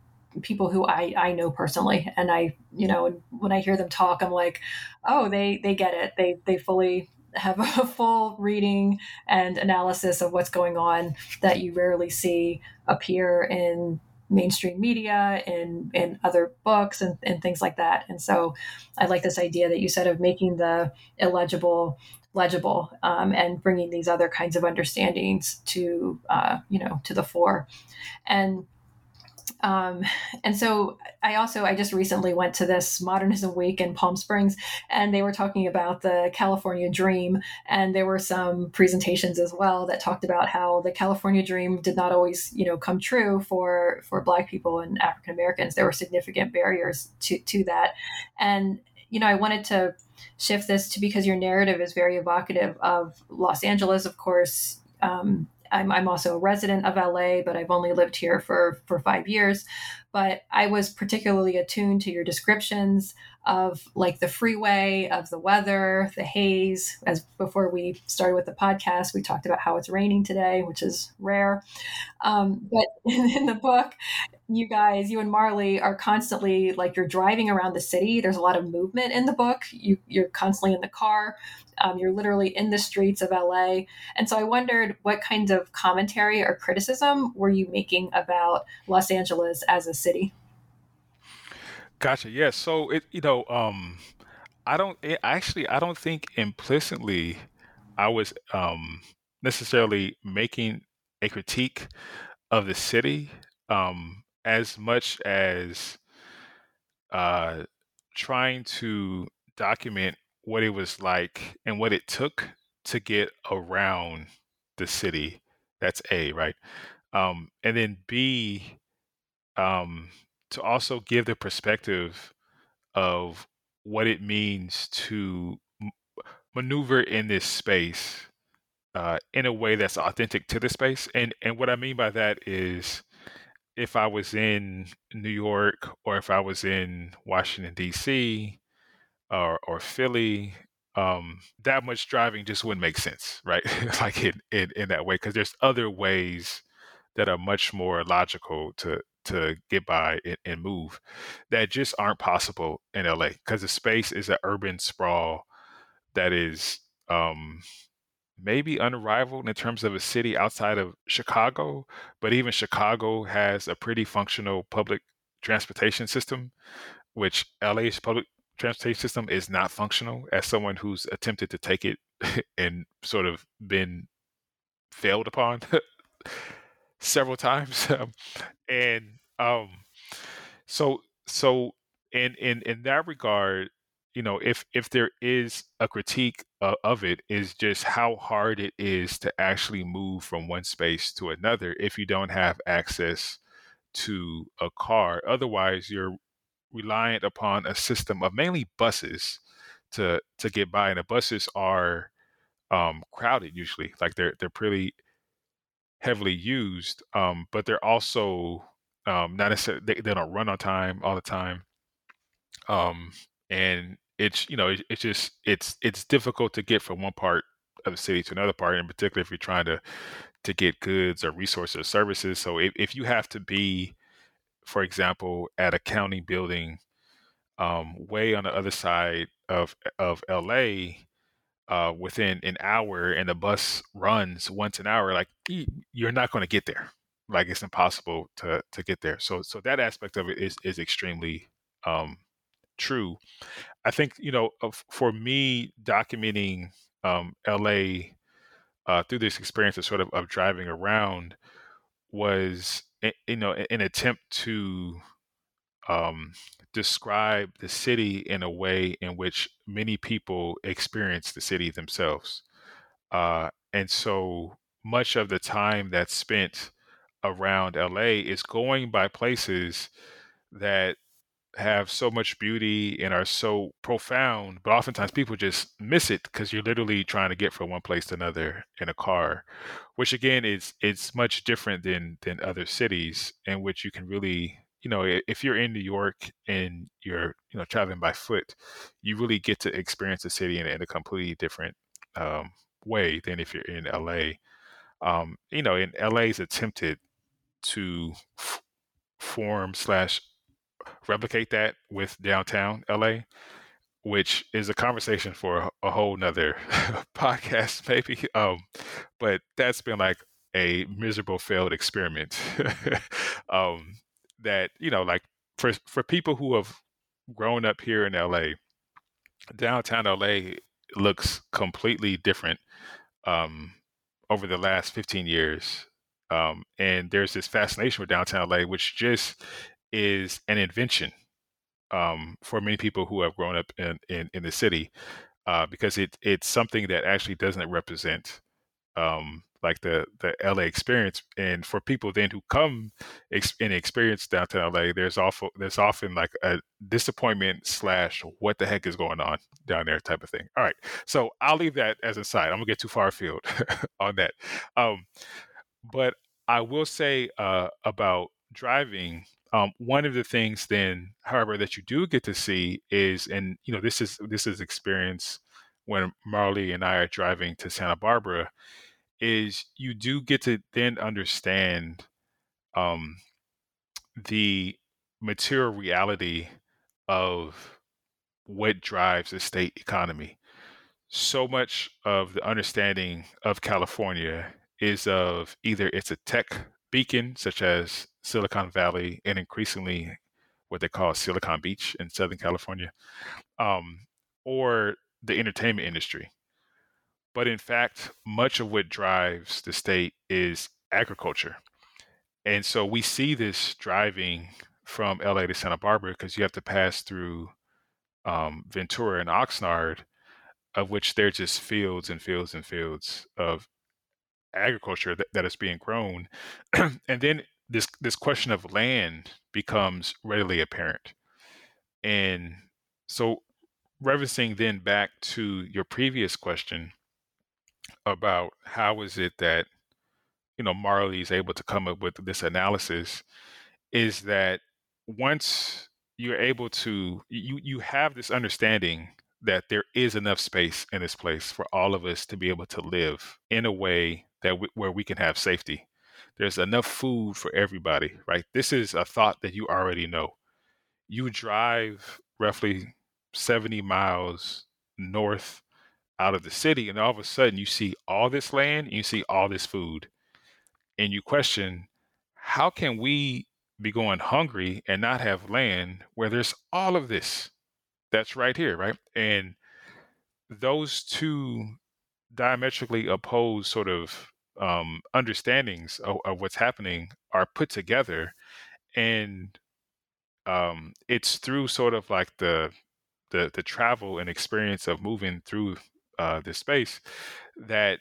people who I, I know personally. And I, you know, when I hear them talk, I'm like, oh, they, they get it. They, they fully have [laughs] a full reading and analysis of what's going on that you rarely see appear in mainstream media and and other books and, and things like that. And so I like this idea that you said of making the illegible legible um, and bringing these other kinds of understandings to uh, you know to the fore. And um, [laughs] and so I also I just recently went to this Modernism Week in Palm Springs, and they were talking about the California Dream, and there were some presentations as well that talked about how the California Dream did not always you know come true for for Black people and African Americans. There were significant barriers to to that, and you know I wanted to shift this to because your narrative is very evocative of Los Angeles, of course. Um, I'm, I'm also a resident of LA, but I've only lived here for, for five years. But I was particularly attuned to your descriptions of like the freeway, of the weather, the haze. As before we started with the podcast, we talked about how it's raining today, which is rare. Um, but [laughs] in the book, you guys, you and Marley are constantly like you're driving around the city. There's a lot of movement in the book. You, you're constantly in the car. Um, you're literally in the streets of LA. And so I wondered what kinds of commentary or criticism were you making about Los Angeles as a city? Gotcha. Yeah. So it, you know, um, I don't it, actually, I don't think implicitly I was um, necessarily making a critique of the city um, as much as uh, trying to document what it was like and what it took to get around the city. That's A, right? Um, and then B, um, to also give the perspective of what it means to maneuver in this space uh, in a way that's authentic to the space. And and what I mean by that is, if I was in New York or if I was in Washington D.C. or or Philly, um, that much driving just wouldn't make sense, right? [laughs] like in, in in that way, because there's other ways that are much more logical to to get by and, and move that just aren't possible in LA because the space is an urban sprawl that is um, maybe unrivaled in terms of a city outside of Chicago, but even Chicago has a pretty functional public transportation system, which LA's public transportation system is not functional. As someone who's attempted to take it [laughs] and sort of been failed upon [laughs] several times, [laughs] um, and um, so so in in in that regard, you know, if if there is a critique uh, of it, is just how hard it is to actually move from one space to another if you don't have access to a car. Otherwise, you're reliant upon a system of mainly buses to to get by, and the buses are um, crowded usually. Like they're they're pretty heavily used, um, but they're also um, not necessarily they, they don't run on time all the time. Um, and it's you know it, it's just it's it's difficult to get from one part of the city to another part, in particular if you're trying to to get goods or resources or services. So if, if you have to be, for example, at a county building, um, way on the other side of of LA, uh, within an hour, and the bus runs once an hour, like you're not going to get there like it's impossible to to get there. So so that aspect of it is is extremely um, true. I think you know for me documenting um, LA uh, through this experience of sort of of driving around was eh, you know an attempt to um, describe the city in a way in which many people experience the city themselves. Uh, and so much of the time that's spent around LA is going by places that have so much beauty and are so profound, but oftentimes people just miss it because you're literally trying to get from one place to another in a car, which again is it's much different than than other cities in which you can really you know if you're in New York and you're you know traveling by foot, you really get to experience the city in, in a completely different um, way than if you're in LA. Um, you know, in LA's attempted to f- form slash replicate that with downtown LA, which is a conversation for a, whole nother [laughs] podcast, maybe. Um, but that's been like a miserable failed experiment. [laughs] um, that you know, like for for people who have grown up here in LA, downtown LA looks completely different um, over the last 15 years um, and there's this fascination with downtown LA, which just is an invention um, for many people who have grown up in, in, in the city, uh, because it it's something that actually doesn't represent um, like the the LA experience. And for people then who come ex- and experience downtown LA, there's often there's often like a disappointment slash what the heck is going on down there type of thing. All right, so I'll leave that as a side. I'm gonna get too far afield [laughs] on that. Um, but I will say uh, about driving, Um, one of the things then, however, that you do get to see is, and you know, this is this is experience when Marley and I are driving to Santa Barbara, is you do get to then understand um, the material reality of what drives the state economy. So much of the understanding of California is of either it's a tech beacon, such as Silicon Valley, and increasingly what they call Silicon Beach in Southern California, um, or the entertainment industry. But in fact, much of what drives the state is agriculture. And so we see this driving from LA to Santa Barbara because you have to pass through um, Ventura and Oxnard, of which they're just fields and fields and fields of agriculture that, that is being grown. [clears throat] and then this this question of land becomes readily apparent. And so referencing then back to your previous question about how is it that you know Marley is able to come up with this analysis is that once you're able to you you have this understanding that there is enough space in this place for all of us to be able to live in a way that where we can have safety. There's enough food for everybody, right? This is a thought that you already know. You drive roughly 70 miles north out of the city, and all of a sudden you see all this land, you see all this food, and you question, how can we be going hungry and not have land where there's all of this that's right here, right? And those two diametrically opposed sort of um, understandings of, of, what's happening are put together, and um, it's through sort of like the the the travel and experience of moving through uh, this space that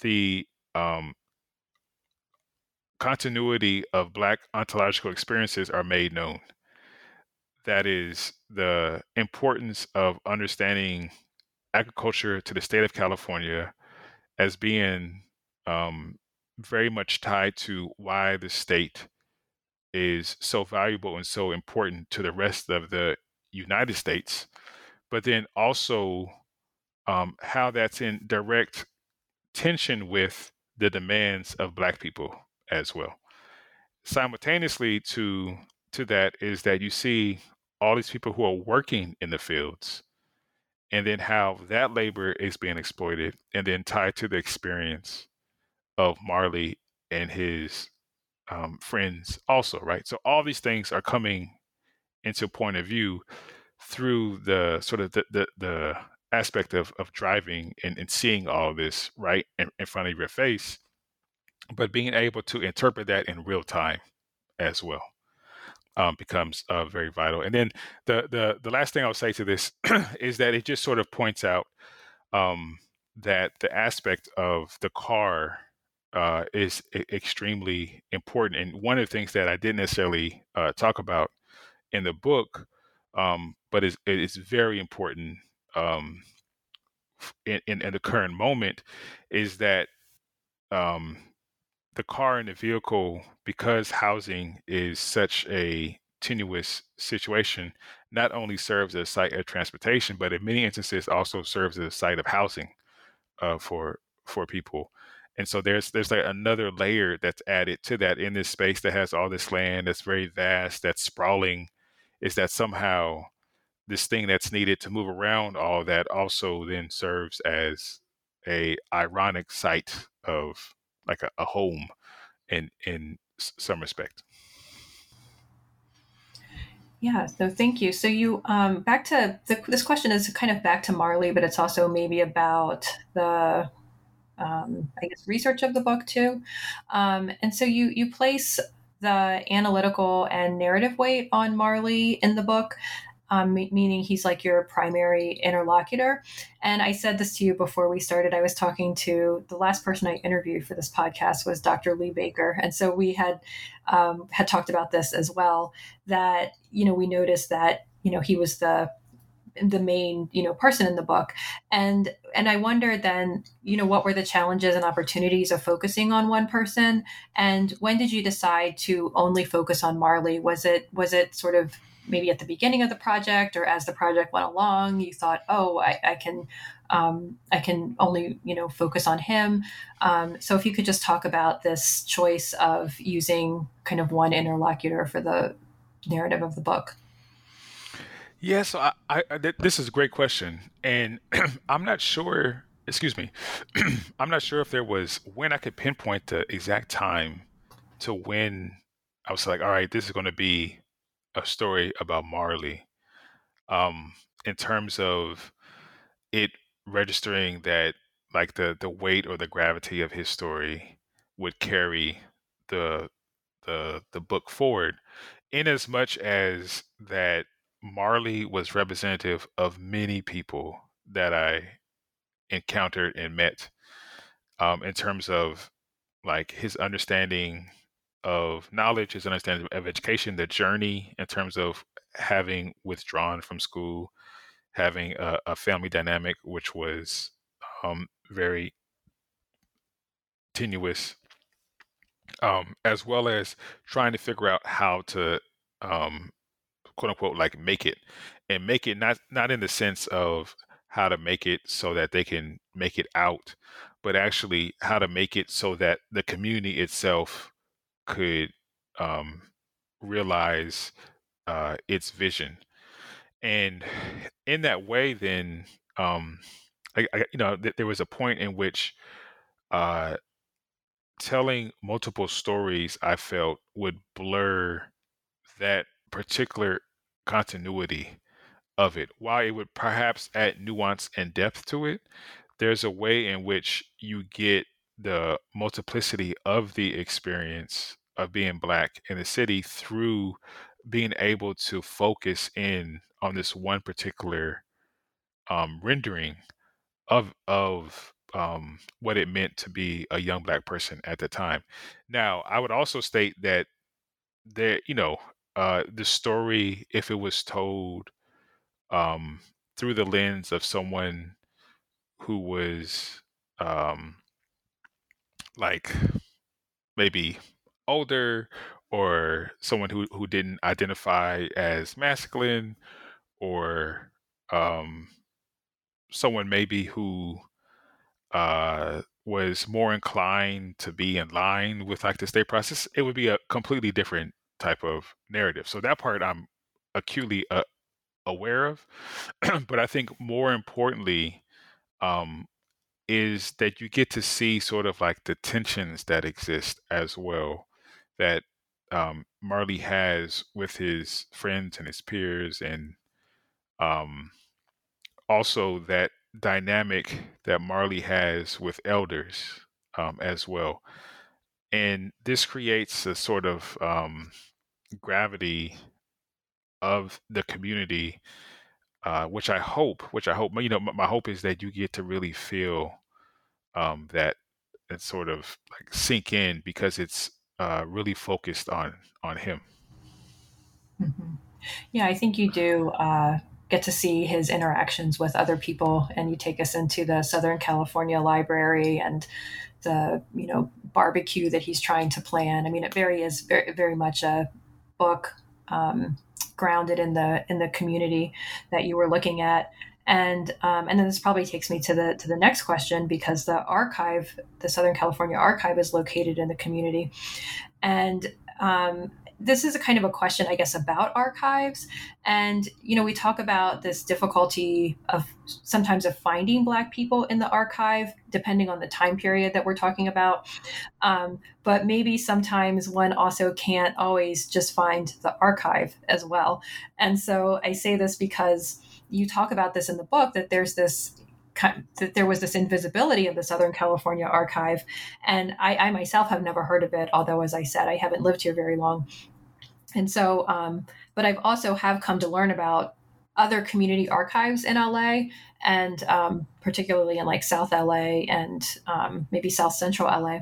the um, continuity of Black ontological experiences are made known. That is the importance of understanding agriculture to the state of California as being um, very much tied to why the state is so valuable and so important to the rest of the United States, but then also um, how that's in direct tension with the demands of Black people as well. Simultaneously to to that is that you see all these people who are working in the fields and then how that labor is being exploited and then tied to the experience of Marley and his um, friends also, right? So all these things are coming into point of view through the sort of the the, the aspect of of driving and, and seeing all this right in, in front of your face, but being able to interpret that in real time as well. Um, becomes uh, very vital. And then the the the last thing I'll say to this [clears throat] is that it just sort of points out um, that the aspect of the car uh, is extremely important. And one of the things that I didn't necessarily uh, talk about in the book, um, but is it is very important um, in, in, in, the current moment, is that um, the car and the vehicle, because housing is such a tenuous situation, not only serves as a site of transportation, but in many instances also serves as a site of housing uh, for for people. And so there's there's like another layer that's added to that in this space that has all this land that's very vast, that's sprawling, is that somehow this thing that's needed to move around all that also then serves as a ironic site of like a, a home in in some respect. Yeah, so thank you. So you um, back to the, this question is kind of back to Marley, but it's also maybe about the um, I guess research of the book too. Um, and so you you place the analytical and narrative weight on Marley in the book um, meaning he's like your primary interlocutor. And I said this to you before we started. I was talking to the last person I interviewed for this podcast was Dr. Lee Baker, and so we had um, had talked about this as well. That you know we noticed that you know he was the the main you know person in the book and and i wonder then you know what were the challenges and opportunities of focusing on one person and when did you decide to only focus on marley was it was it sort of maybe at the beginning of the project or as the project went along you thought oh i, I can um, i can only you know focus on him um, so if you could just talk about this choice of using kind of one interlocutor for the narrative of the book yeah, so I, I, I this is a great question, and [clears throat] I'm not sure. Excuse me, [clears throat] I'm not sure if there was when I could pinpoint the exact time to when I was like, all right, this is going to be a story about Marley. Um, in terms of it registering that like the the weight or the gravity of his story would carry the the the book forward in as much as that Marley was representative of many people that I encountered and met um, in terms of like his understanding of knowledge, his understanding of education, the journey in terms of having withdrawn from school, having a, a family dynamic which was um, very tenuous, um, as well as trying to figure out how to um, quote unquote like make it and make it not not in the sense of how to make it so that they can make it out but actually how to make it so that the community itself could um, realize uh, its vision and in that way then um, I, I, you know th- there was a point in which uh, telling multiple stories i felt would blur that particular continuity of it. While it would perhaps add nuance and depth to it, there's a way in which you get the multiplicity of the experience of being black in the city through being able to focus in on this one particular um, rendering of of um, what it meant to be a young black person at the time. Now, I would also state that there, you know, uh, the story, if it was told um, through the lens of someone who was um, like maybe older or someone who, who didn't identify as masculine or um, someone maybe who uh, was more inclined to be in line with like the state process, it would be a completely different type of narrative. So that part I'm acutely uh, aware of. [clears throat] but I think more importantly, um, is that you get to see sort of like the tensions that exist as well that um, Marley has with his friends and his peers, and um, also that dynamic that Marley has with elders um, as well. And this creates a sort of um, gravity of the community, uh, which I hope, which I hope, you know, my, hope is that you get to really feel um, that that sort of like sink in because it's uh, really focused on on him. Mm-hmm. Yeah, I think you do uh, get to see his interactions with other people, and you take us into the Southern California Library and the you know barbecue that he's trying to plan. I mean, it very is very very much a book um, grounded in the in the community that you were looking at. And um, and then this probably takes me to the to the next question because the archive the southern california archive is located in the community. And um, this is a kind of a question, I guess, about archives. And, you know, we talk about this difficulty of sometimes of finding Black people in the archive, depending on the time period that we're talking about. Um, but maybe sometimes one also can't always just find the archive as well. And so I say this because you talk about this in the book that there's this that there was this invisibility of the Southern California archive. And I, I, myself have never heard of it, although, as I said, I haven't lived here very long. And so, um, but I've also have come to learn about other community archives in LA and um, particularly in like South LA and um, maybe South Central LA.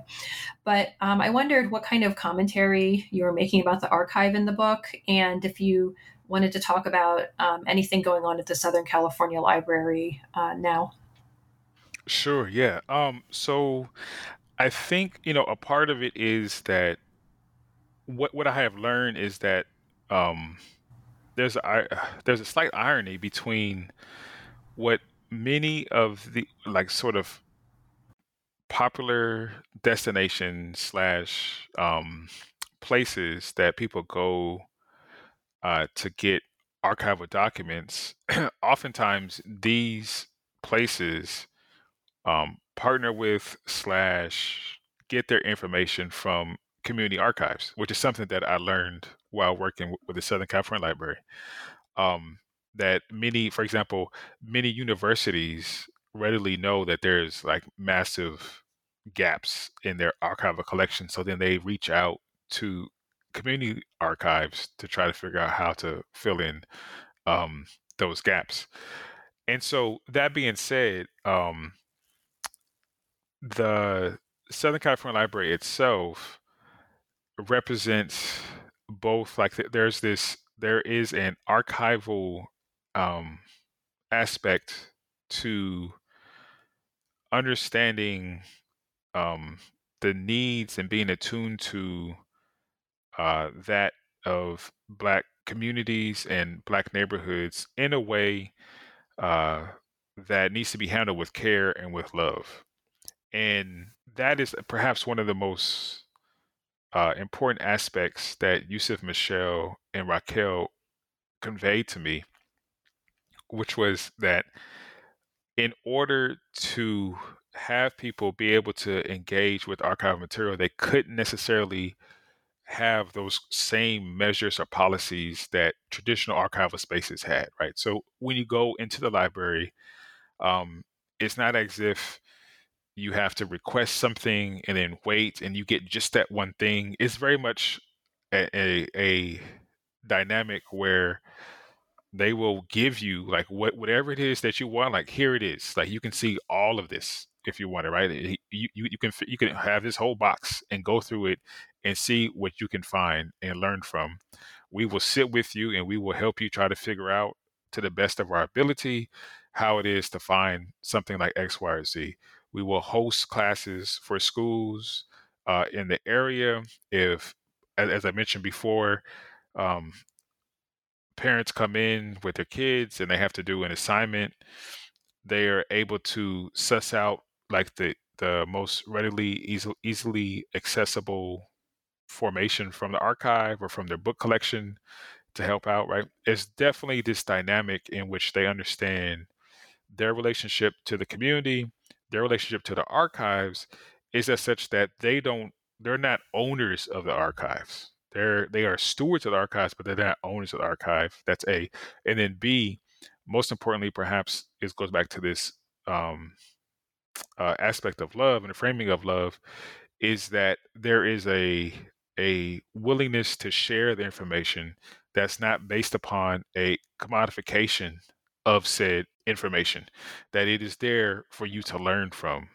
But um, I wondered what kind of commentary you were making about the archive in the book and if you wanted to talk about um, anything going on at the Southern California Library uh, now. Sure, yeah. Um, so I think, you know, a part of it is that what what I have learned is that um, there's a there's a slight irony between what many of the like sort of popular destination slash um, places that people go uh, to get archival documents. [clears throat] oftentimes, these places um, partner with slash get their information from community archives, which is something that I learned while working with the Southern California Library. Um, that many, for example, many universities readily know that there's like massive gaps in their archival collection. So then they reach out to community archives to try to figure out how to fill in um, those gaps. And so that being said, um, the Southern California Library itself represents both like there's this there is an archival um, aspect to understanding um, the needs and being attuned to uh, that of black communities and black neighborhoods in a way uh, that needs to be handled with care and with love and that is perhaps one of the most uh, important aspects that Yusuf Michelle and Raquel conveyed to me, which was that in order to have people be able to engage with archival material, they couldn't necessarily have those same measures or policies that traditional archival spaces had, right? So when you go into the library, um, it's not as if you have to request something and then wait and you get just that one thing. It's very much a, a, a dynamic where they will give you like what whatever it is that you want like here it is. Like you can see all of this if you want it right? You, you, you can you can have this whole box and go through it and see what you can find and learn from. We will sit with you and we will help you try to figure out to the best of our ability how it is to find something like x y or z we will host classes for schools uh, in the area. If, as, as I mentioned before, um, parents come in with their kids and they have to do an assignment, they are able to suss out like the the most readily easy, easily accessible formation from the archive or from their book collection to help out right it's definitely this dynamic in which they understand their relationship to the community their relationship to the archives is as such that they don't they're not owners of the archives. They're they are stewards of the archives, but they're not owners of the archive. That's A. And then B, most importantly, perhaps it goes back to this um, uh, aspect of love and the framing of love is that there is a a willingness to share the information that's not based upon a commodification of said information, that it is there for you to learn from,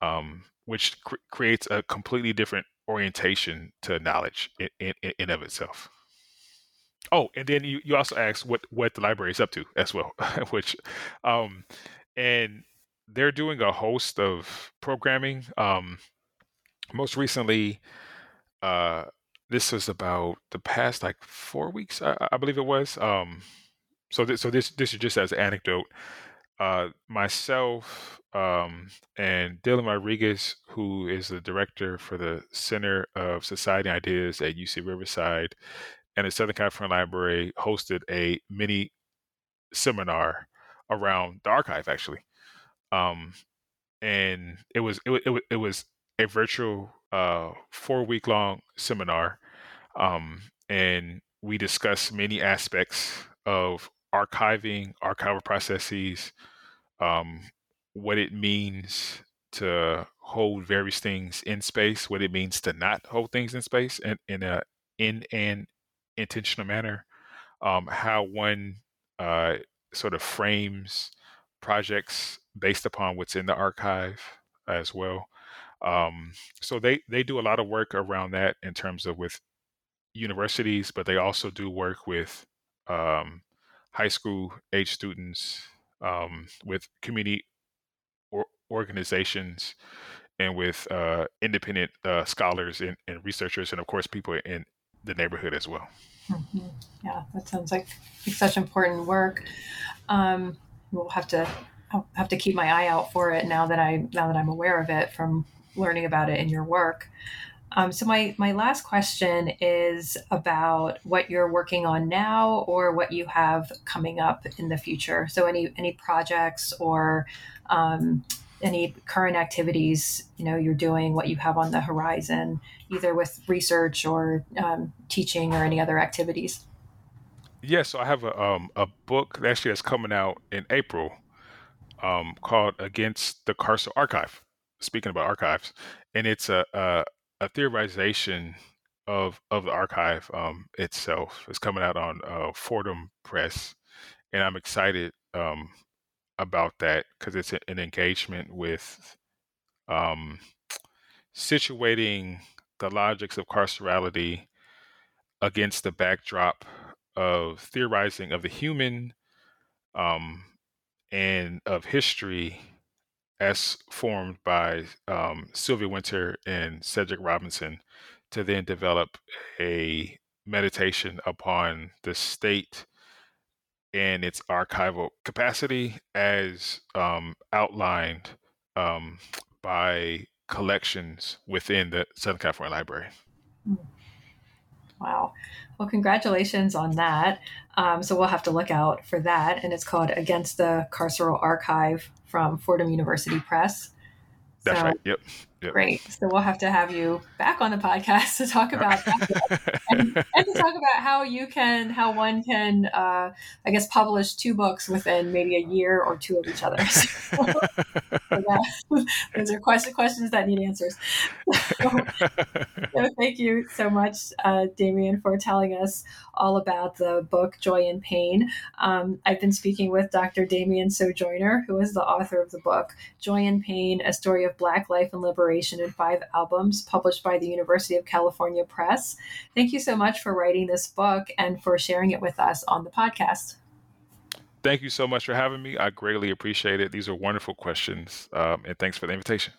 um, which cr- creates a completely different orientation to knowledge in, in, in of itself. Oh, and then you, you also asked what what the library is up to as well, [laughs] which, um, and they're doing a host of programming. Um, most recently, uh, this was about the past like four weeks, I, I believe it was. Um, so this, so this this is just as an anecdote. Uh, myself um, and Dylan Rodriguez, who is the director for the Center of Society Ideas at UC Riverside, and the Southern California Library hosted a mini seminar around the archive, actually. Um, and it was it, it, it was a virtual uh, four week long seminar, um, and we discussed many aspects of archiving, archival processes, um, what it means to hold various things in space, what it means to not hold things in space in, in a in an intentional manner, um, how one uh, sort of frames projects based upon what's in the archive as well. Um, so they they do a lot of work around that in terms of with universities, but they also do work with um, high school age students, um, with community or organizations, and with uh, independent uh, scholars and, and, researchers, and of course, people in the neighborhood as well. Mm-hmm. Yeah, that sounds like such important work. Um, we'll have to I'll have to keep my eye out for it now that I now that I'm aware of it from learning about it in your work. Um, so my my last question is about what you're working on now or what you have coming up in the future. So any any projects or um, any current activities you know you're doing, what you have on the horizon, either with research or um, teaching or any other activities. Yes, yeah, so I have a um, a book that actually that's coming out in April um, called Against the Carceral Archive. Speaking about archives, and it's a, a a theorization of of the archive um, itself. It's coming out on uh, Fordham Press, and I'm excited um, about that because it's an engagement with um, situating the logics of carcerality against the backdrop of theorizing of the human um, and of history as formed by um, Sylvia Wynter and Cedric Robinson to then develop a meditation upon the state and its archival capacity as um, outlined um, by collections within the Southern California Library. Hmm. Wow. Well, congratulations on that. Um, so we'll have to look out for that. And it's called Against the Carceral Archive from Fordham University Press. That's so, right. Yep. Yep. Great. So we'll have to have you back on the podcast [laughs] to talk about that [laughs] and, and, to talk about how you can, how one can, uh, I guess, publish two books within maybe a year or two of each other. [laughs] So, that, those are questions, questions that need answers. So, so thank you so much, uh, Damien, for telling us all about the book Joy and Pain. Um, I've been speaking with Dr. Damien Sojoyner, who is the author of the book Joy and Pain: A Story of Black Life and Liberation in Five Albums, published by the University of California Press. Thank you so much for writing this book and for sharing it with us on the podcast. Thank you so much for having me. I greatly appreciate it. These are wonderful questions, um, and thanks for the invitation.